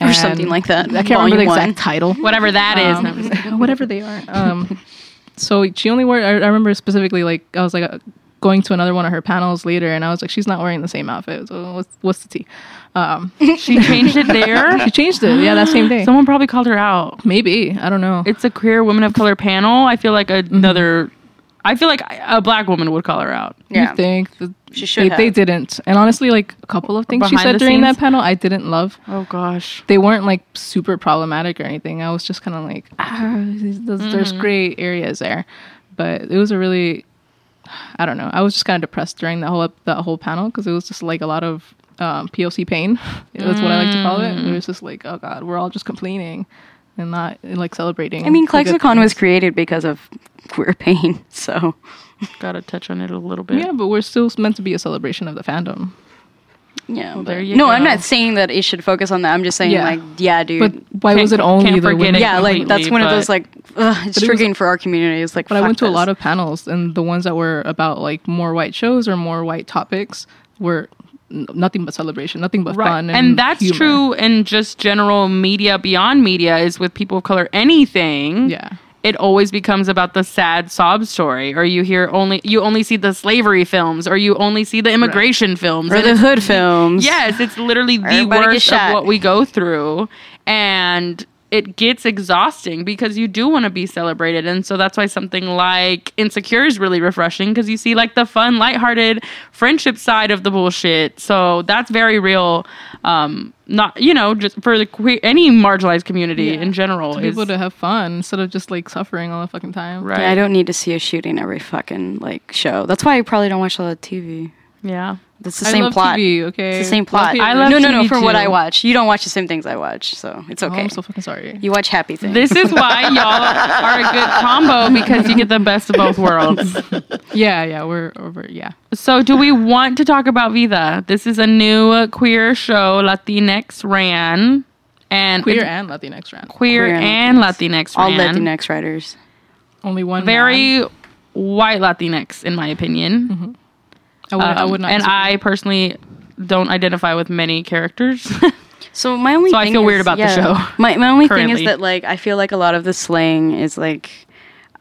Or something like that. I can't remember the Volume one. exact title. Whatever that is. Um, No, I'm just kidding. whatever they are. Um, so she only wore. I, I remember specifically like I was like going to another one of her panels later, and I was like, she's not wearing the same outfit. So what's what's the tea? Um, she changed it there. she changed it. Yeah, that same day. Someone probably called her out. Maybe I don't know. It's a queer women of color panel. I feel like another. I feel like a black woman would call her out. Yeah. You think that She should they, have. they didn't, and honestly, like a couple of things she said during scenes? that panel, I didn't love. Oh gosh. They weren't like super problematic or anything. I was just kind of like, ah, there's, there's gray areas there, but it was a really, I don't know. I was just kind of depressed during that whole that whole panel because it was just like a lot of um, POC pain. That's what I like to call it. It was just like, oh god, we're all just complaining and not like celebrating. I mean, the good ClexaCon was created because of queer pain, so Gotta touch on it a little bit. Yeah, but we're still meant to be a celebration of the fandom. Yeah. there but- you no, go. I'm not saying that it should focus on that. I'm just saying, Yeah. like, yeah, dude. But why was it only the women? yeah, like that's one of those like ugh, it's But it was- triggering for our community. It's like, But I went to a lot of panels, and the ones that were about like more white shows or more white topics were n- nothing but celebration, nothing but Right. fun. And, And, that's humor. true in just general media beyond media is with people of color anything. Yeah. It always becomes about the sad sob story, or you hear only you only see the slavery films, or you only see the immigration films, or and the hood films. Yes, it's literally the worst of what we go through. And it gets exhausting because you do want to be celebrated. And so that's why something like Insecure is really refreshing because you see like the fun, lighthearted friendship side of the bullshit. So that's very real. Um, not, you know, just for the queer, any marginalized community Yeah. in general. to be is- able to have fun instead of just like suffering all the fucking time. right. Yeah, I don't need to see a shooting every fucking like show. That's why I probably don't watch a lot of TV. Yeah. It's the I same love plot. TV, okay. It's the same plot. TV. I love no, no, no. TV From what. I watch, you don't watch the same things I watch, so it's Oh, okay. I'm so fucking sorry. you watch happy things. This is why y'all are a good combo because you get the best of both worlds. yeah, yeah, we're over. Yeah, So, do we want to talk about Vida? This is a new queer show Latinx ran, and queer and Latinx ran. queer Queer and Latinx all ran. Latinx writers. Only one. man. Very white Latinx, in my opinion. Mm-hmm. I would, I Um, would not. and disagree. I personally don't identify with many characters. So my only So I thing feel is- weird about the show, My my only thing is that like I feel like a lot of the slang is like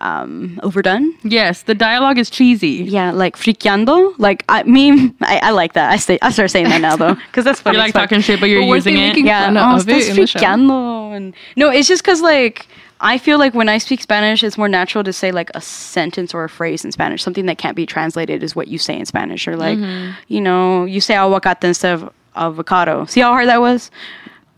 um overdone. yes, the dialogue is cheesy. Yeah, like friqueando. Like I mean, I, I like that. I say I start saying that now though because that's funny. You're like talking shit, but you're But using it. making yeah, fun oh, of it estás in the show? friqueando. And no, it's just because like I feel like when I speak Spanish, it's more natural to say like a sentence or a phrase in Spanish. Something that can't be translated is what you say in Spanish, or like Mm-hmm. you know, you say aguacate instead of avocado. See how hard that was?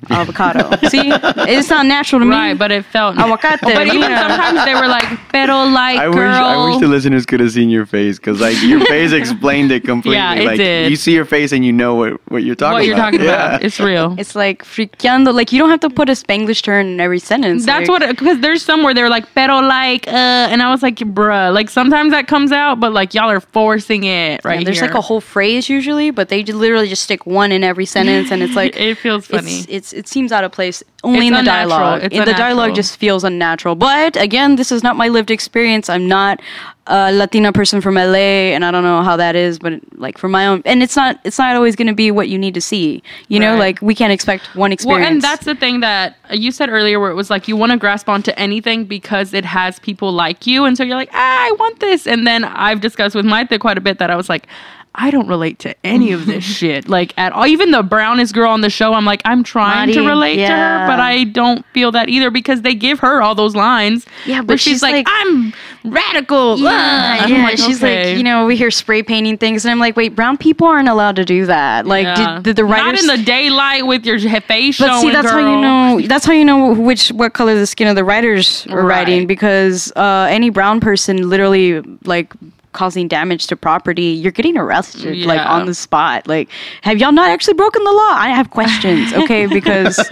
Avocado. See, it's not natural to me. Right, but it felt. Aguacate, But even sometimes they were like, pero like I wish. I wish the listeners could have seen your face because like your face explained it completely. Yeah, it like did. you see your face and you know what, what you're talking what you're about. talking Yeah. about. It's real. It's like friqueando. Like you don't have to put a Spanglish turn in every sentence. That's like, what because there's somewhere they're like pero like uh and I was like bruh like sometimes that comes out but like y'all are forcing it right Yeah, there's here. like a whole phrase usually, but they just literally just stick one in every sentence, and it's like It feels funny. It's, it's it seems out of place only It's in the unnatural. dialogue. It's In the dialogue just feels unnatural. But again, this is not my lived experience. I'm not a Latina person from LA, and I don't know how that is. But like for my own, and it's not it's not always going to be what you need to see. You know, like we can't expect one experience. well and that's the thing that you said earlier where it was like you want to grasp onto anything because it has people like you and so you're like ah, I want this and then I've discussed with Maite quite a bit that I was like I don't relate to any of this shit like at all even the brownest girl on the show I'm like I'm trying to relate to her but I don't feel that either because they give her all those lines Yeah, where but she's, she's like, like- I'm radical Yeah, Ah. Yeah. like, she's okay. like, you know, we hear spray painting things, and I'm like, wait, brown people aren't allowed to do that. Like, Yeah. did, did the writers? not in the daylight with your face but see, that's how you know. That's how you know which what color the skin of the writers were Right. writing because uh, any brown person literally like causing damage to property, you're getting arrested like on the spot. Like, have y'all not actually broken the law? I have questions, okay? Because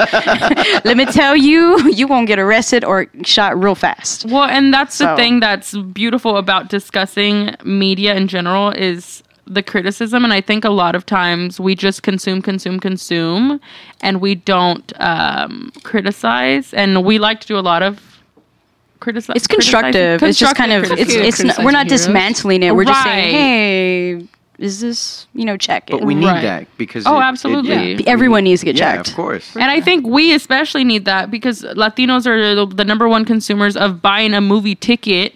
let me tell you, you won't get arrested or shot real fast. Well, and that's the thing that's beautiful about discussing media in general is the criticism and I think a lot of times we just consume consume consume and we don't um, criticize and we like to do a lot of criticize It's constructive. It's just kind of it's it's not, we're not heroes. dismantling it. We're just saying, hey, is this you know check it? But we need Right. that because Oh, it- it- absolutely. it- Everyone needs to get yeah, checked. of course. And I think we especially need that because Latinos are the, the number one consumers of buying a movie ticket.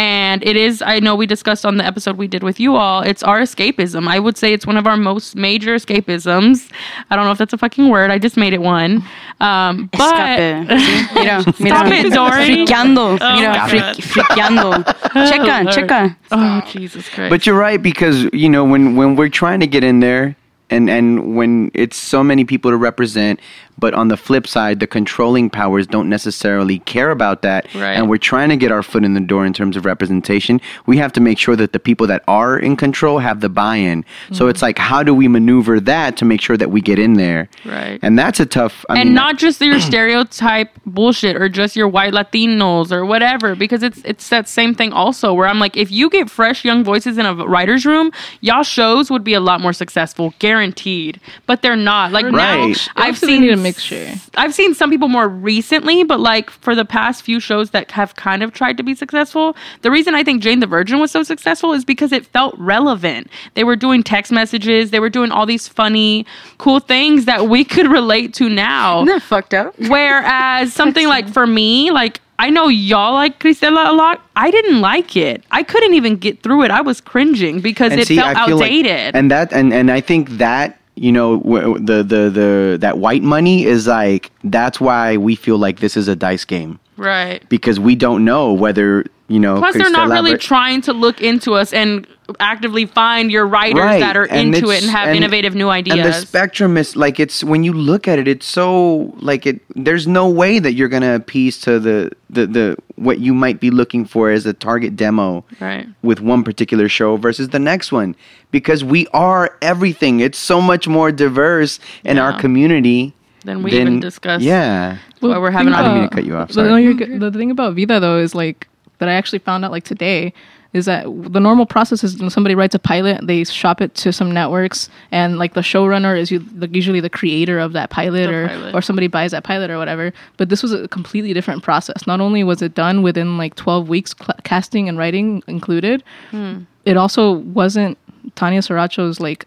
And it is, I know we discussed on the episode we did with you all, it's our escapism. I would say it's one of our most major escapisms. I don't know if that's a fucking word. I just made it one. Um, but Escape. Mira, Stop mira. it, Dory. Friqueando. Mira, God. fric- friqueando. Checa, checa. Oh, Jesus Christ. But you're right because you know when when we're trying to get in there and and when it's so many people to represent, but on the flip side, the controlling powers don't necessarily care about that, Right. and we're trying to get our foot in the door in terms of representation. We have to make sure that the people that are in control have the buy-in. So Mm-hmm. it's like, how do we maneuver that to make sure that we get in there? Right. And that's a tough. I and mean, not just your stereotype bullshit or just your white Latinos or whatever, because it's it's that same thing also. Where I'm like, if you get fresh young voices in a writers' room, y'all shows would be a lot more successful, guaranteed. But they're not. Like now, I've seen need a mixture. I've seen some people more recently, but like for the past few shows that have kind of tried to be successful, the reason I think Jane the Virgin was so successful is because it felt relevant. They were doing text messages, they were doing all these funny, cool things that we could relate to now. Isn't that fucked up? Whereas something like for me, like I know y'all like Cristela a lot. I didn't like it. I couldn't even get through it. I was cringing because it felt I feel like- outdated. and that and and I think that you know the the the that white money is like that's why we feel like this is a dice game right. because we don't know whether you know. Plus, they're not really trying to look into us and actively find your writers Right, that are and into it and have and- innovative new ideas. And the spectrum is like it's when you look at it, it's so like it. There's no way that you're gonna appease to the the the what you might be looking for as a target demo Right. with one particular show versus the next one because we are everything. It's so much more diverse in our community Then we than- even discuss. Yeah. why we're having think I didn't mean about- to cut you off, the- sorry. no, you're the thing about Vida though is like that I actually found out like today is that the normal process is when somebody writes a pilot, they shop it to some networks, and like the showrunner is u- like, usually the creator of that pilot, The or pilot. or somebody buys that pilot or whatever. But this was a completely different process. Not only was it done within like 12 weeks, cl- casting and writing included, Hmm. it also wasn't Tanya Saracho's like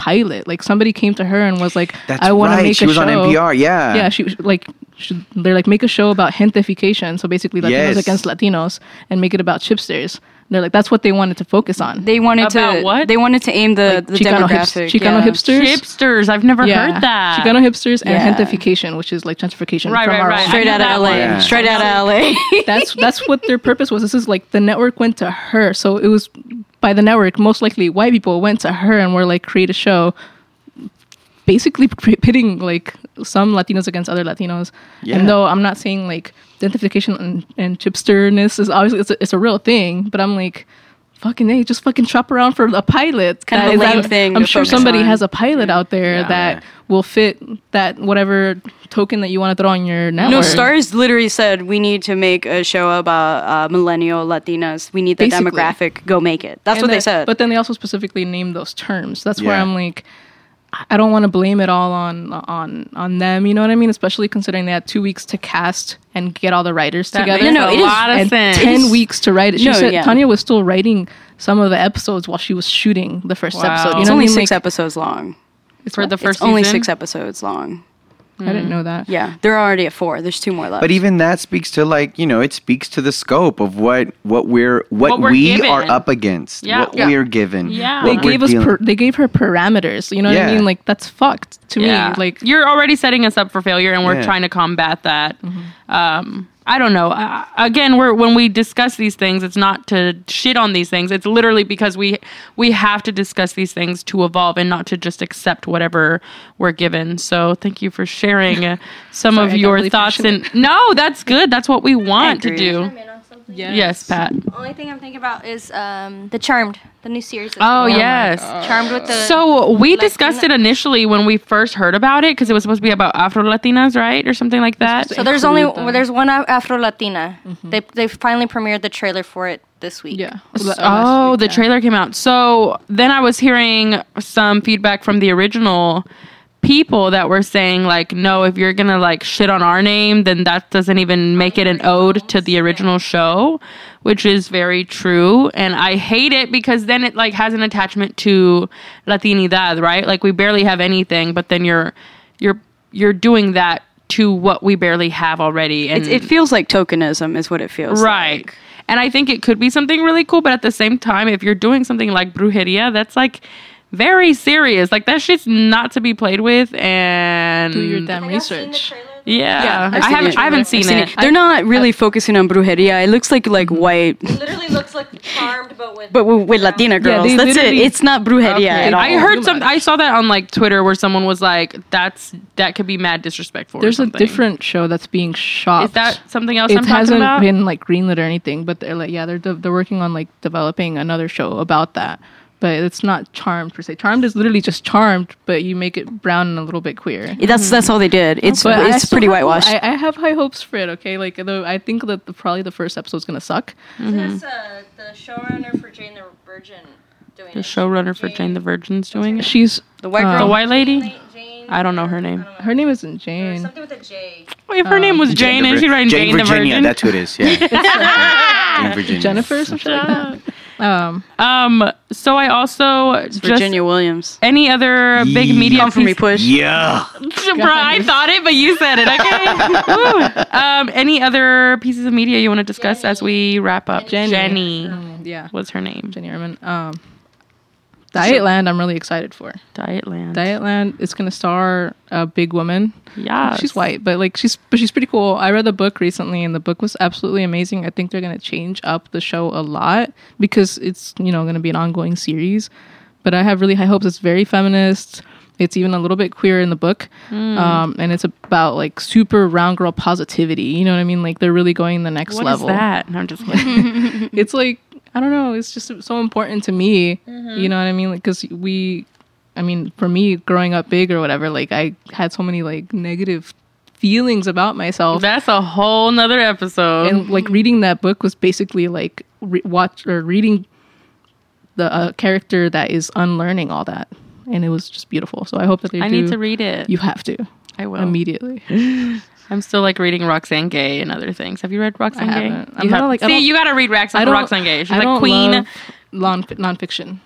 pilot. Like somebody came to her and was like, That's "I want right. to make She a was show." on NPR. Yeah. yeah, she was like, should, they're like, make a show about gentification. So basically, Latinos Yes. against Latinos, and make it about chipsters. They're like, that's what they wanted to focus on. They wanted About to. what? They wanted to aim the, Like the Chicano hips- demographic. Chicano yeah. hipsters. Chipsters. I've never yeah, heard that. Chicano hipsters and Yeah. gentrification, which is like gentrification Right, from right, our right. Straight out of that LA. Yeah. Straight out of LA. that's that's what their purpose was. This is like the network went to her, so it was by the network. Most likely, white people went to her and were like, create a show, basically pitting like some Latinos against other Latinos. Yeah. And though I'm not saying like gentrification and, and chipsterness is obviously it's a, it's a real thing, but I'm like. Fucking hey, just fucking shop around for a pilot. kind of a is- lame thing I'm sure somebody on. has a pilot out there Yeah. that will fit that whatever token that you want to throw on your network. No, Starz literally said we need to make a show about uh, millennial Latinas. We need the Basically. demographic. Go make it. That's And what they said. But then they also specifically named those terms. That's where I'm like, I don't want to blame it all on on on them. You know what I mean? Especially considering they had two weeks to cast and get all the writers That together. No, no, a it is- lot of and sense. ten weeks to write it. She No, said yeah. Tanya was still writing some of the episodes while she was shooting the first Wow. episode. You know it's only I mean? six Like, episodes long. It's for the first It's only six episodes long. I didn't know that. Yeah, they're already at four. There's two more left. But even that speaks to like you know it speaks to the scope of what what we're what, What we're we given. are up against. Yeah. What Yeah. we're given. Yeah. They gave us per, they gave her parameters. You know what I mean? Like that's fucked to Yeah. me. Like you're already setting us up for failure, and we're Yeah. trying to combat that. Um, I don't know. Uh, again, we're when we discuss these things, it's not to shit on these things. It's literally because we we have to discuss these things to evolve and not to just accept whatever we're given. So, thank you for sharing uh, some Sorry, of got your thoughts. And no, that's good. That's what we want to agree. do. Yes. Yes, Pat. Only thing I'm thinking about is um, the Charmed, the new series. Oh, going on. yes. Charmed with the. So we discussed it initially when we first heard about it because it was supposed to be about Afro Latinas, right, or something like that. So there's only include them. there's one Afro Latina. They they finally premiered the trailer for it this week. Yeah. Oh, the trailer came out. So then I was hearing some feedback from the original people that were saying like, no, if you're gonna like shit on our name, then that doesn't even make it an ode to the original show, which is very true. And I hate it because then it like has an attachment to Latinidad, right? Like we barely have anything, but then you're you're you're doing that to what we barely have already. And It, it feels like tokenism, is what it feels right like. and i think it could be something really cool but at the same time if you're doing something like brujeria that's like very serious like that shit's not to be played with and Do your damn Have y'all seen the research. trailer? yeah, I've I haven't. i haven't seen, I've seen it, it. They're not really focusing on brujeria. It looks like like mm-hmm. white, It literally looks like Charmed, but with but with, with Latina girls. they That's it. It's not brujeria Okay. at all. I heard some. I saw that on like Twitter where someone was like, "That's that could be mad disrespectful." or There's a different show that's being shot. Is that something else it I'm hasn't about? been like greenlit or anything, but they're like, yeah, they're de- they're working on like developing another show about that. But it's not Charmed per se. Charmed is literally just Charmed, but you make it brown and a little bit queer. That's that's all they did. It's But I it's still pretty have- whitewashed. I, I have high hopes for it. Okay, like though I think that the, probably the first episode's gonna suck. That's uh, the showrunner for Jane the Virgin doing the it. showrunner for Jane the Virgin's doing it. She's The white um, The white lady. Jane- Jane- I don't know her name. I don't know. Her name isn't Or Jane. Something with a J. If her name was Jane, and she writing Jane, the Virginia. Virgin. That's who it is. Yeah. Jane Virginia. Jennifer or something like that. Um, Um. So I also just Virginia Williams. any other big media Come for me, piece- push. Yeah. Bro, I thought it, but you said it. Okay. Woo. um. Any other pieces of media you want to discuss as we wrap up? Jenny. Jenny. yeah, What's her name? Jennie Urman. Um, Dietland, I'm really excited for. Dietland. Dietland is gonna star a big woman. yeah. She's white, but like she's but she's pretty cool. I read the book recently, and the book was absolutely amazing. I think they're gonna change up the show a lot because it's you know gonna be an ongoing series. But I have really high hopes. It's very feminist. It's even a little bit queer in the book, um, and it's about like super round girl positivity. You know what I mean? Like they're really going the next What is level. that? No, I'm just kidding. It's like I don't know. It's just so important to me. You know what I mean? Like because we, I mean, for me growing up big or whatever, like I had so many like negative feelings about myself. That's a whole nother episode. and like reading that book was basically like re- watch or reading the uh, character that is unlearning all that, and it was just beautiful. So I hope that they I do. need to read it. You have to I will. immediately. I'm still like reading Roxane Gay and other things. Have you read Roxane I Gay? haven't. I'm You not have- like- I See, don't- you got to read Roxane, I don't. Roxane Gay. She's I like don't queen. love non nonfiction.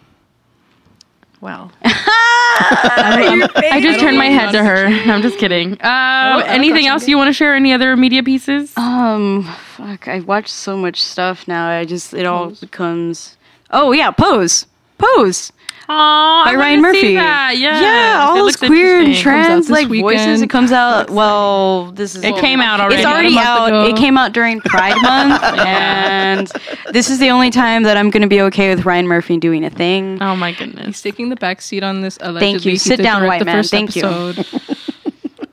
Well, I just turned my head to her. I'm just kidding. Um, love anything else you want to share? Any other media pieces? Um, fuck, I watch so much stuff now. I just it all becomes. Oh yeah, Pose, Pose Aw, by I Ryan wanna see Murphy. That. Yes. yeah, all those queer and interesting. Comes out trans this like voices. It comes out. Well, this is It came out already. It's About a already month out. ago. It came out during Pride Month, and this is the only time that I'm going to be okay with Ryan Murphy doing a thing. Oh my goodness, He's taking the back seat on this. Allegedly. you. He Sit down, white man. first Thank you. episode.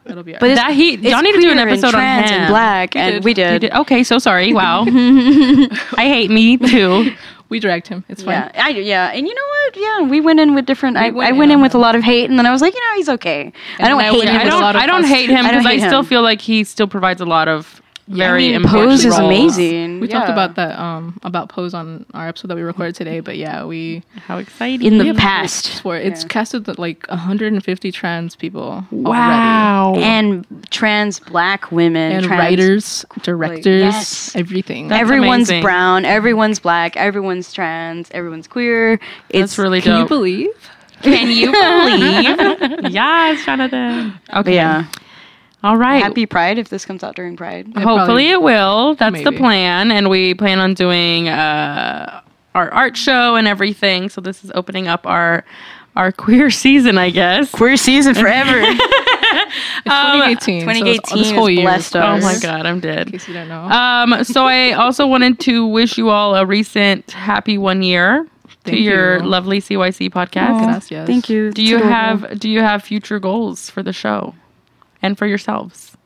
It'll be. But alright. it's, That he, y'all need to do an queer and episode on trans him. and black, and did. we You did. did- Okay, so sorry. Wow. I hate me too. We dragged him. It's fine. Yeah, I yeah, and you know what? Yeah, we went in with different. I, went I went in. in with a lot of hate, and then I was like, you know, he's okay. I don't hate him. I don't. I don't hate him because I, still feel like he still provides a lot of very I mean, important Pose is roles. amazing. We talked about that um about Pose on our episode that we recorded today, but yeah, we How exciting! in the past. swore it's Yeah. casted like 150 trans people. Wow. and trans black women and trans, writers, directors, yes. everything. That's everyone's amazing. brown, everyone's black, everyone's trans, everyone's queer. It's That's really Can you believe? Can you believe? yes, Jonathan. Okay. yeah. All right. Happy Pride if this comes out during Pride. Hopefully probably- it will. That's the plan, and we plan on doing uh, our art show and everything. So this is opening up our our queer season, I guess. Queer season forever. It's 2018. so it's- 2018 this whole has year. blessed Oh my god, I'm dead. In case you don't know. Um, so I also wanted to wish you all a recent happy one year to Thank your you. lovely CYC podcast. Gracias. Thank you. Do you adorable. have do you have future goals for the show and for yourselves?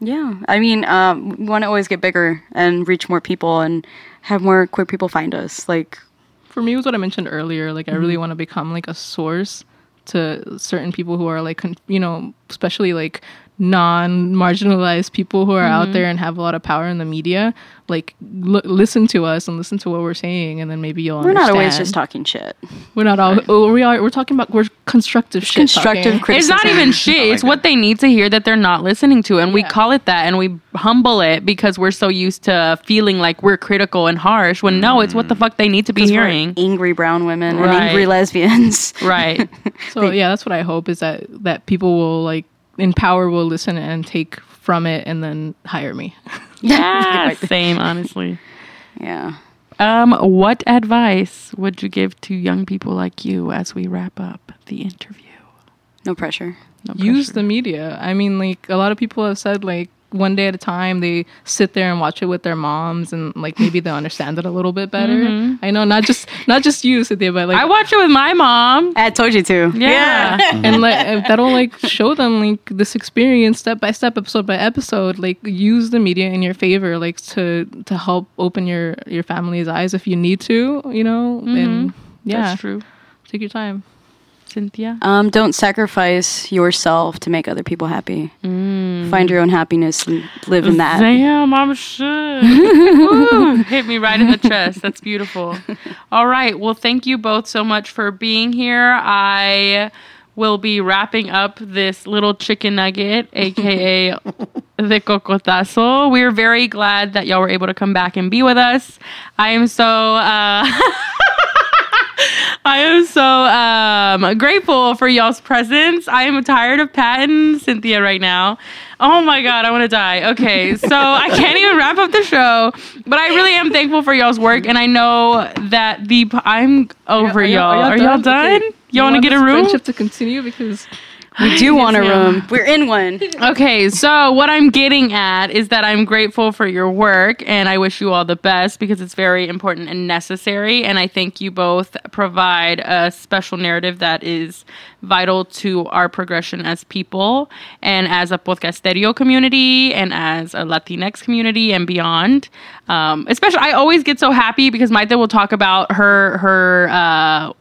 Yeah, I mean, um, we want to always get bigger and reach more people and have more queer people find us. Like, For me, it was what I mentioned earlier. Like, I really Mm-hmm. want to become like a source to certain people who are like, con- you know, especially like non-marginalized people who are Mm-hmm. out there and have a lot of power in the media. Like, l- listen to us and listen to what we're saying, and then maybe you'll. Understand. We're not always just talking shit. We're not all. Oh, we are. We're talking about. We're constructive shit. constructive criticism. It's not even shit. it's what they need to hear that they're not listening to. And we call it that and we humble it because we're so used to feeling like we're critical and harsh when no, it's what the fuck they need to be hearing. angry brown women Right. and angry lesbians. Right. So yeah, that's what I hope is that that people will like in power will listen and take from it and then hire me. yeah. Same, honestly. yeah. Um, what advice would you give to young people like you as we wrap up the interview? No pressure. No Use the media. I mean, like a lot of people have said, like one day at a time, they sit there and watch it with their moms, and like maybe they'll understand it a little bit better. I know, not just not just you, Cynthia, but like I watch it with my mom. I told you to. Yeah. and like uh, that'll like show them like this experience step by step episode by episode like use the media in your favor like to to help open your your family's eyes if you need to you know and yeah That's true. take your time Cynthia? Um, don't sacrifice yourself to make other people happy. Mm. Find your own happiness and live in that. Damn, I'm. Ooh, hit me right in the chest. That's beautiful. All right. Well, thank you both so much for being here. I will be wrapping up this little chicken nugget, aka the cocotazo. We're very glad that y'all were able to come back and be with us. I am so uh I am so um, grateful for y'all's presence. I am tired of Pat and Cynthia right now. Oh my god, I want to die. Okay, so I can't even wrap up the show, but I really am thankful for y'all's work, and I know that the I'm over Are y'all. y'all- Are y'all done? Okay. Y'all want to get a room? friendship to continue because We do want a ma'am. room. We're in one. Okay, so what I'm getting at is that I'm grateful for your work and I wish you all the best because it's very important and necessary. And I think you both provide a special narrative that is vital to our progression as people and as a podcasterio community and as a Latinx community and beyond. Um, especially, I always get so happy because Maite will talk about her, her, uh,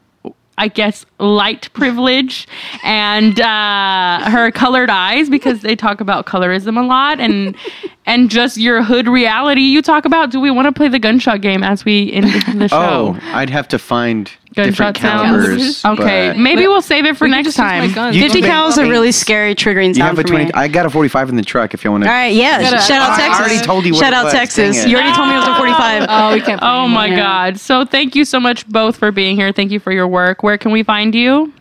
I guess light privilege and uh, her colored eyes because they talk about colorism a lot and and just your hood reality. You talk about. Do we want to play the gunshot game as we end the show? Oh, I'd have to find Gunshot different sounds. calibers. Okay, maybe we'll save it for We next just use my time. You 50 can- cal is a really scary triggering You have a for me. 20. I got a 45 in the truck if you want to. All right, yeah. Gotta- Shout out Texas. I Texas. already told you what Shout it out was. Texas. Dang it. You already told me it was a 45. oh we can't Oh my anymore. God! So thank you so much both for being here. Thank you for your work. Where can we find you?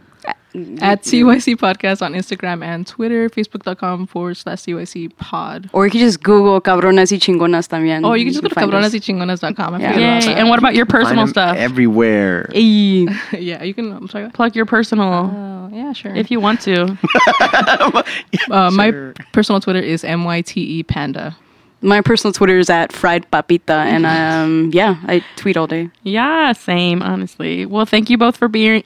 At CYC podcast on Instagram and Twitter facebook.com forward slash CYC pod Or you can just Google cabronas y chingonas también. oh you can just go to find us. cabronasychingonas.com Yeah. Yay! that. And what about your personal them stuff? everywhere. Ey. yeah you can I'm sorry Plug your personal oh yeah sure if you want to. uh, my personal Twitter is myte panda My personal Twitter is at fried papita, and um, yeah, I tweet all day. Yeah, same. Honestly. Well, thank you both for being.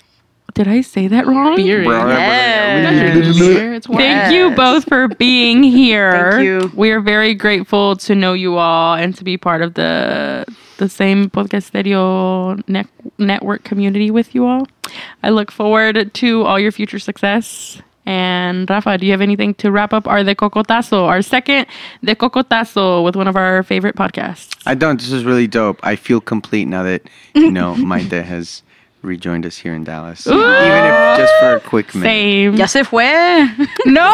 Did I say that wrong? beer Yeah. it's wine. Thank you both for being here. Thank you. We are very grateful to know you all and to be part of the the same podcasterio net, network community with you all. I look forward to all your future success. And Rafa, do you have anything to wrap up our De Cocotazo, our second De Cocotazo with one of our favorite podcasts? I don't. This is really dope. I feel complete now that you know Maite has rejoined us here in Dallas, even if just for a quick minute. Same. Ya se fue. No,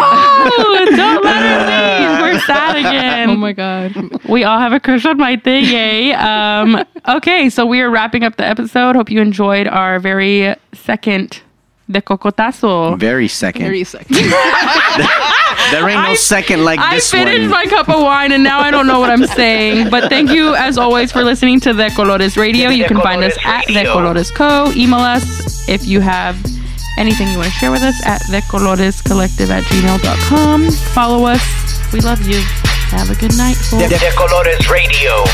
don't let her leave. We're sad again. oh my god We all have a crush on Maite. Yay. Um, okay, so we are wrapping up the episode. Hope you enjoyed our very second De Cocotazo. Very second. Very second. there ain't no I- second like this. one. I this finished my cup of wine and now I don't know what I'm saying. But thank you, as always, for listening to De Colores Radio. You can find us at De Colores Co. Email us if you have anything you want to share with us at De Colores Collective at gmail.com. Follow us. We love you. Have a good night, folks. De, de Colores Radio.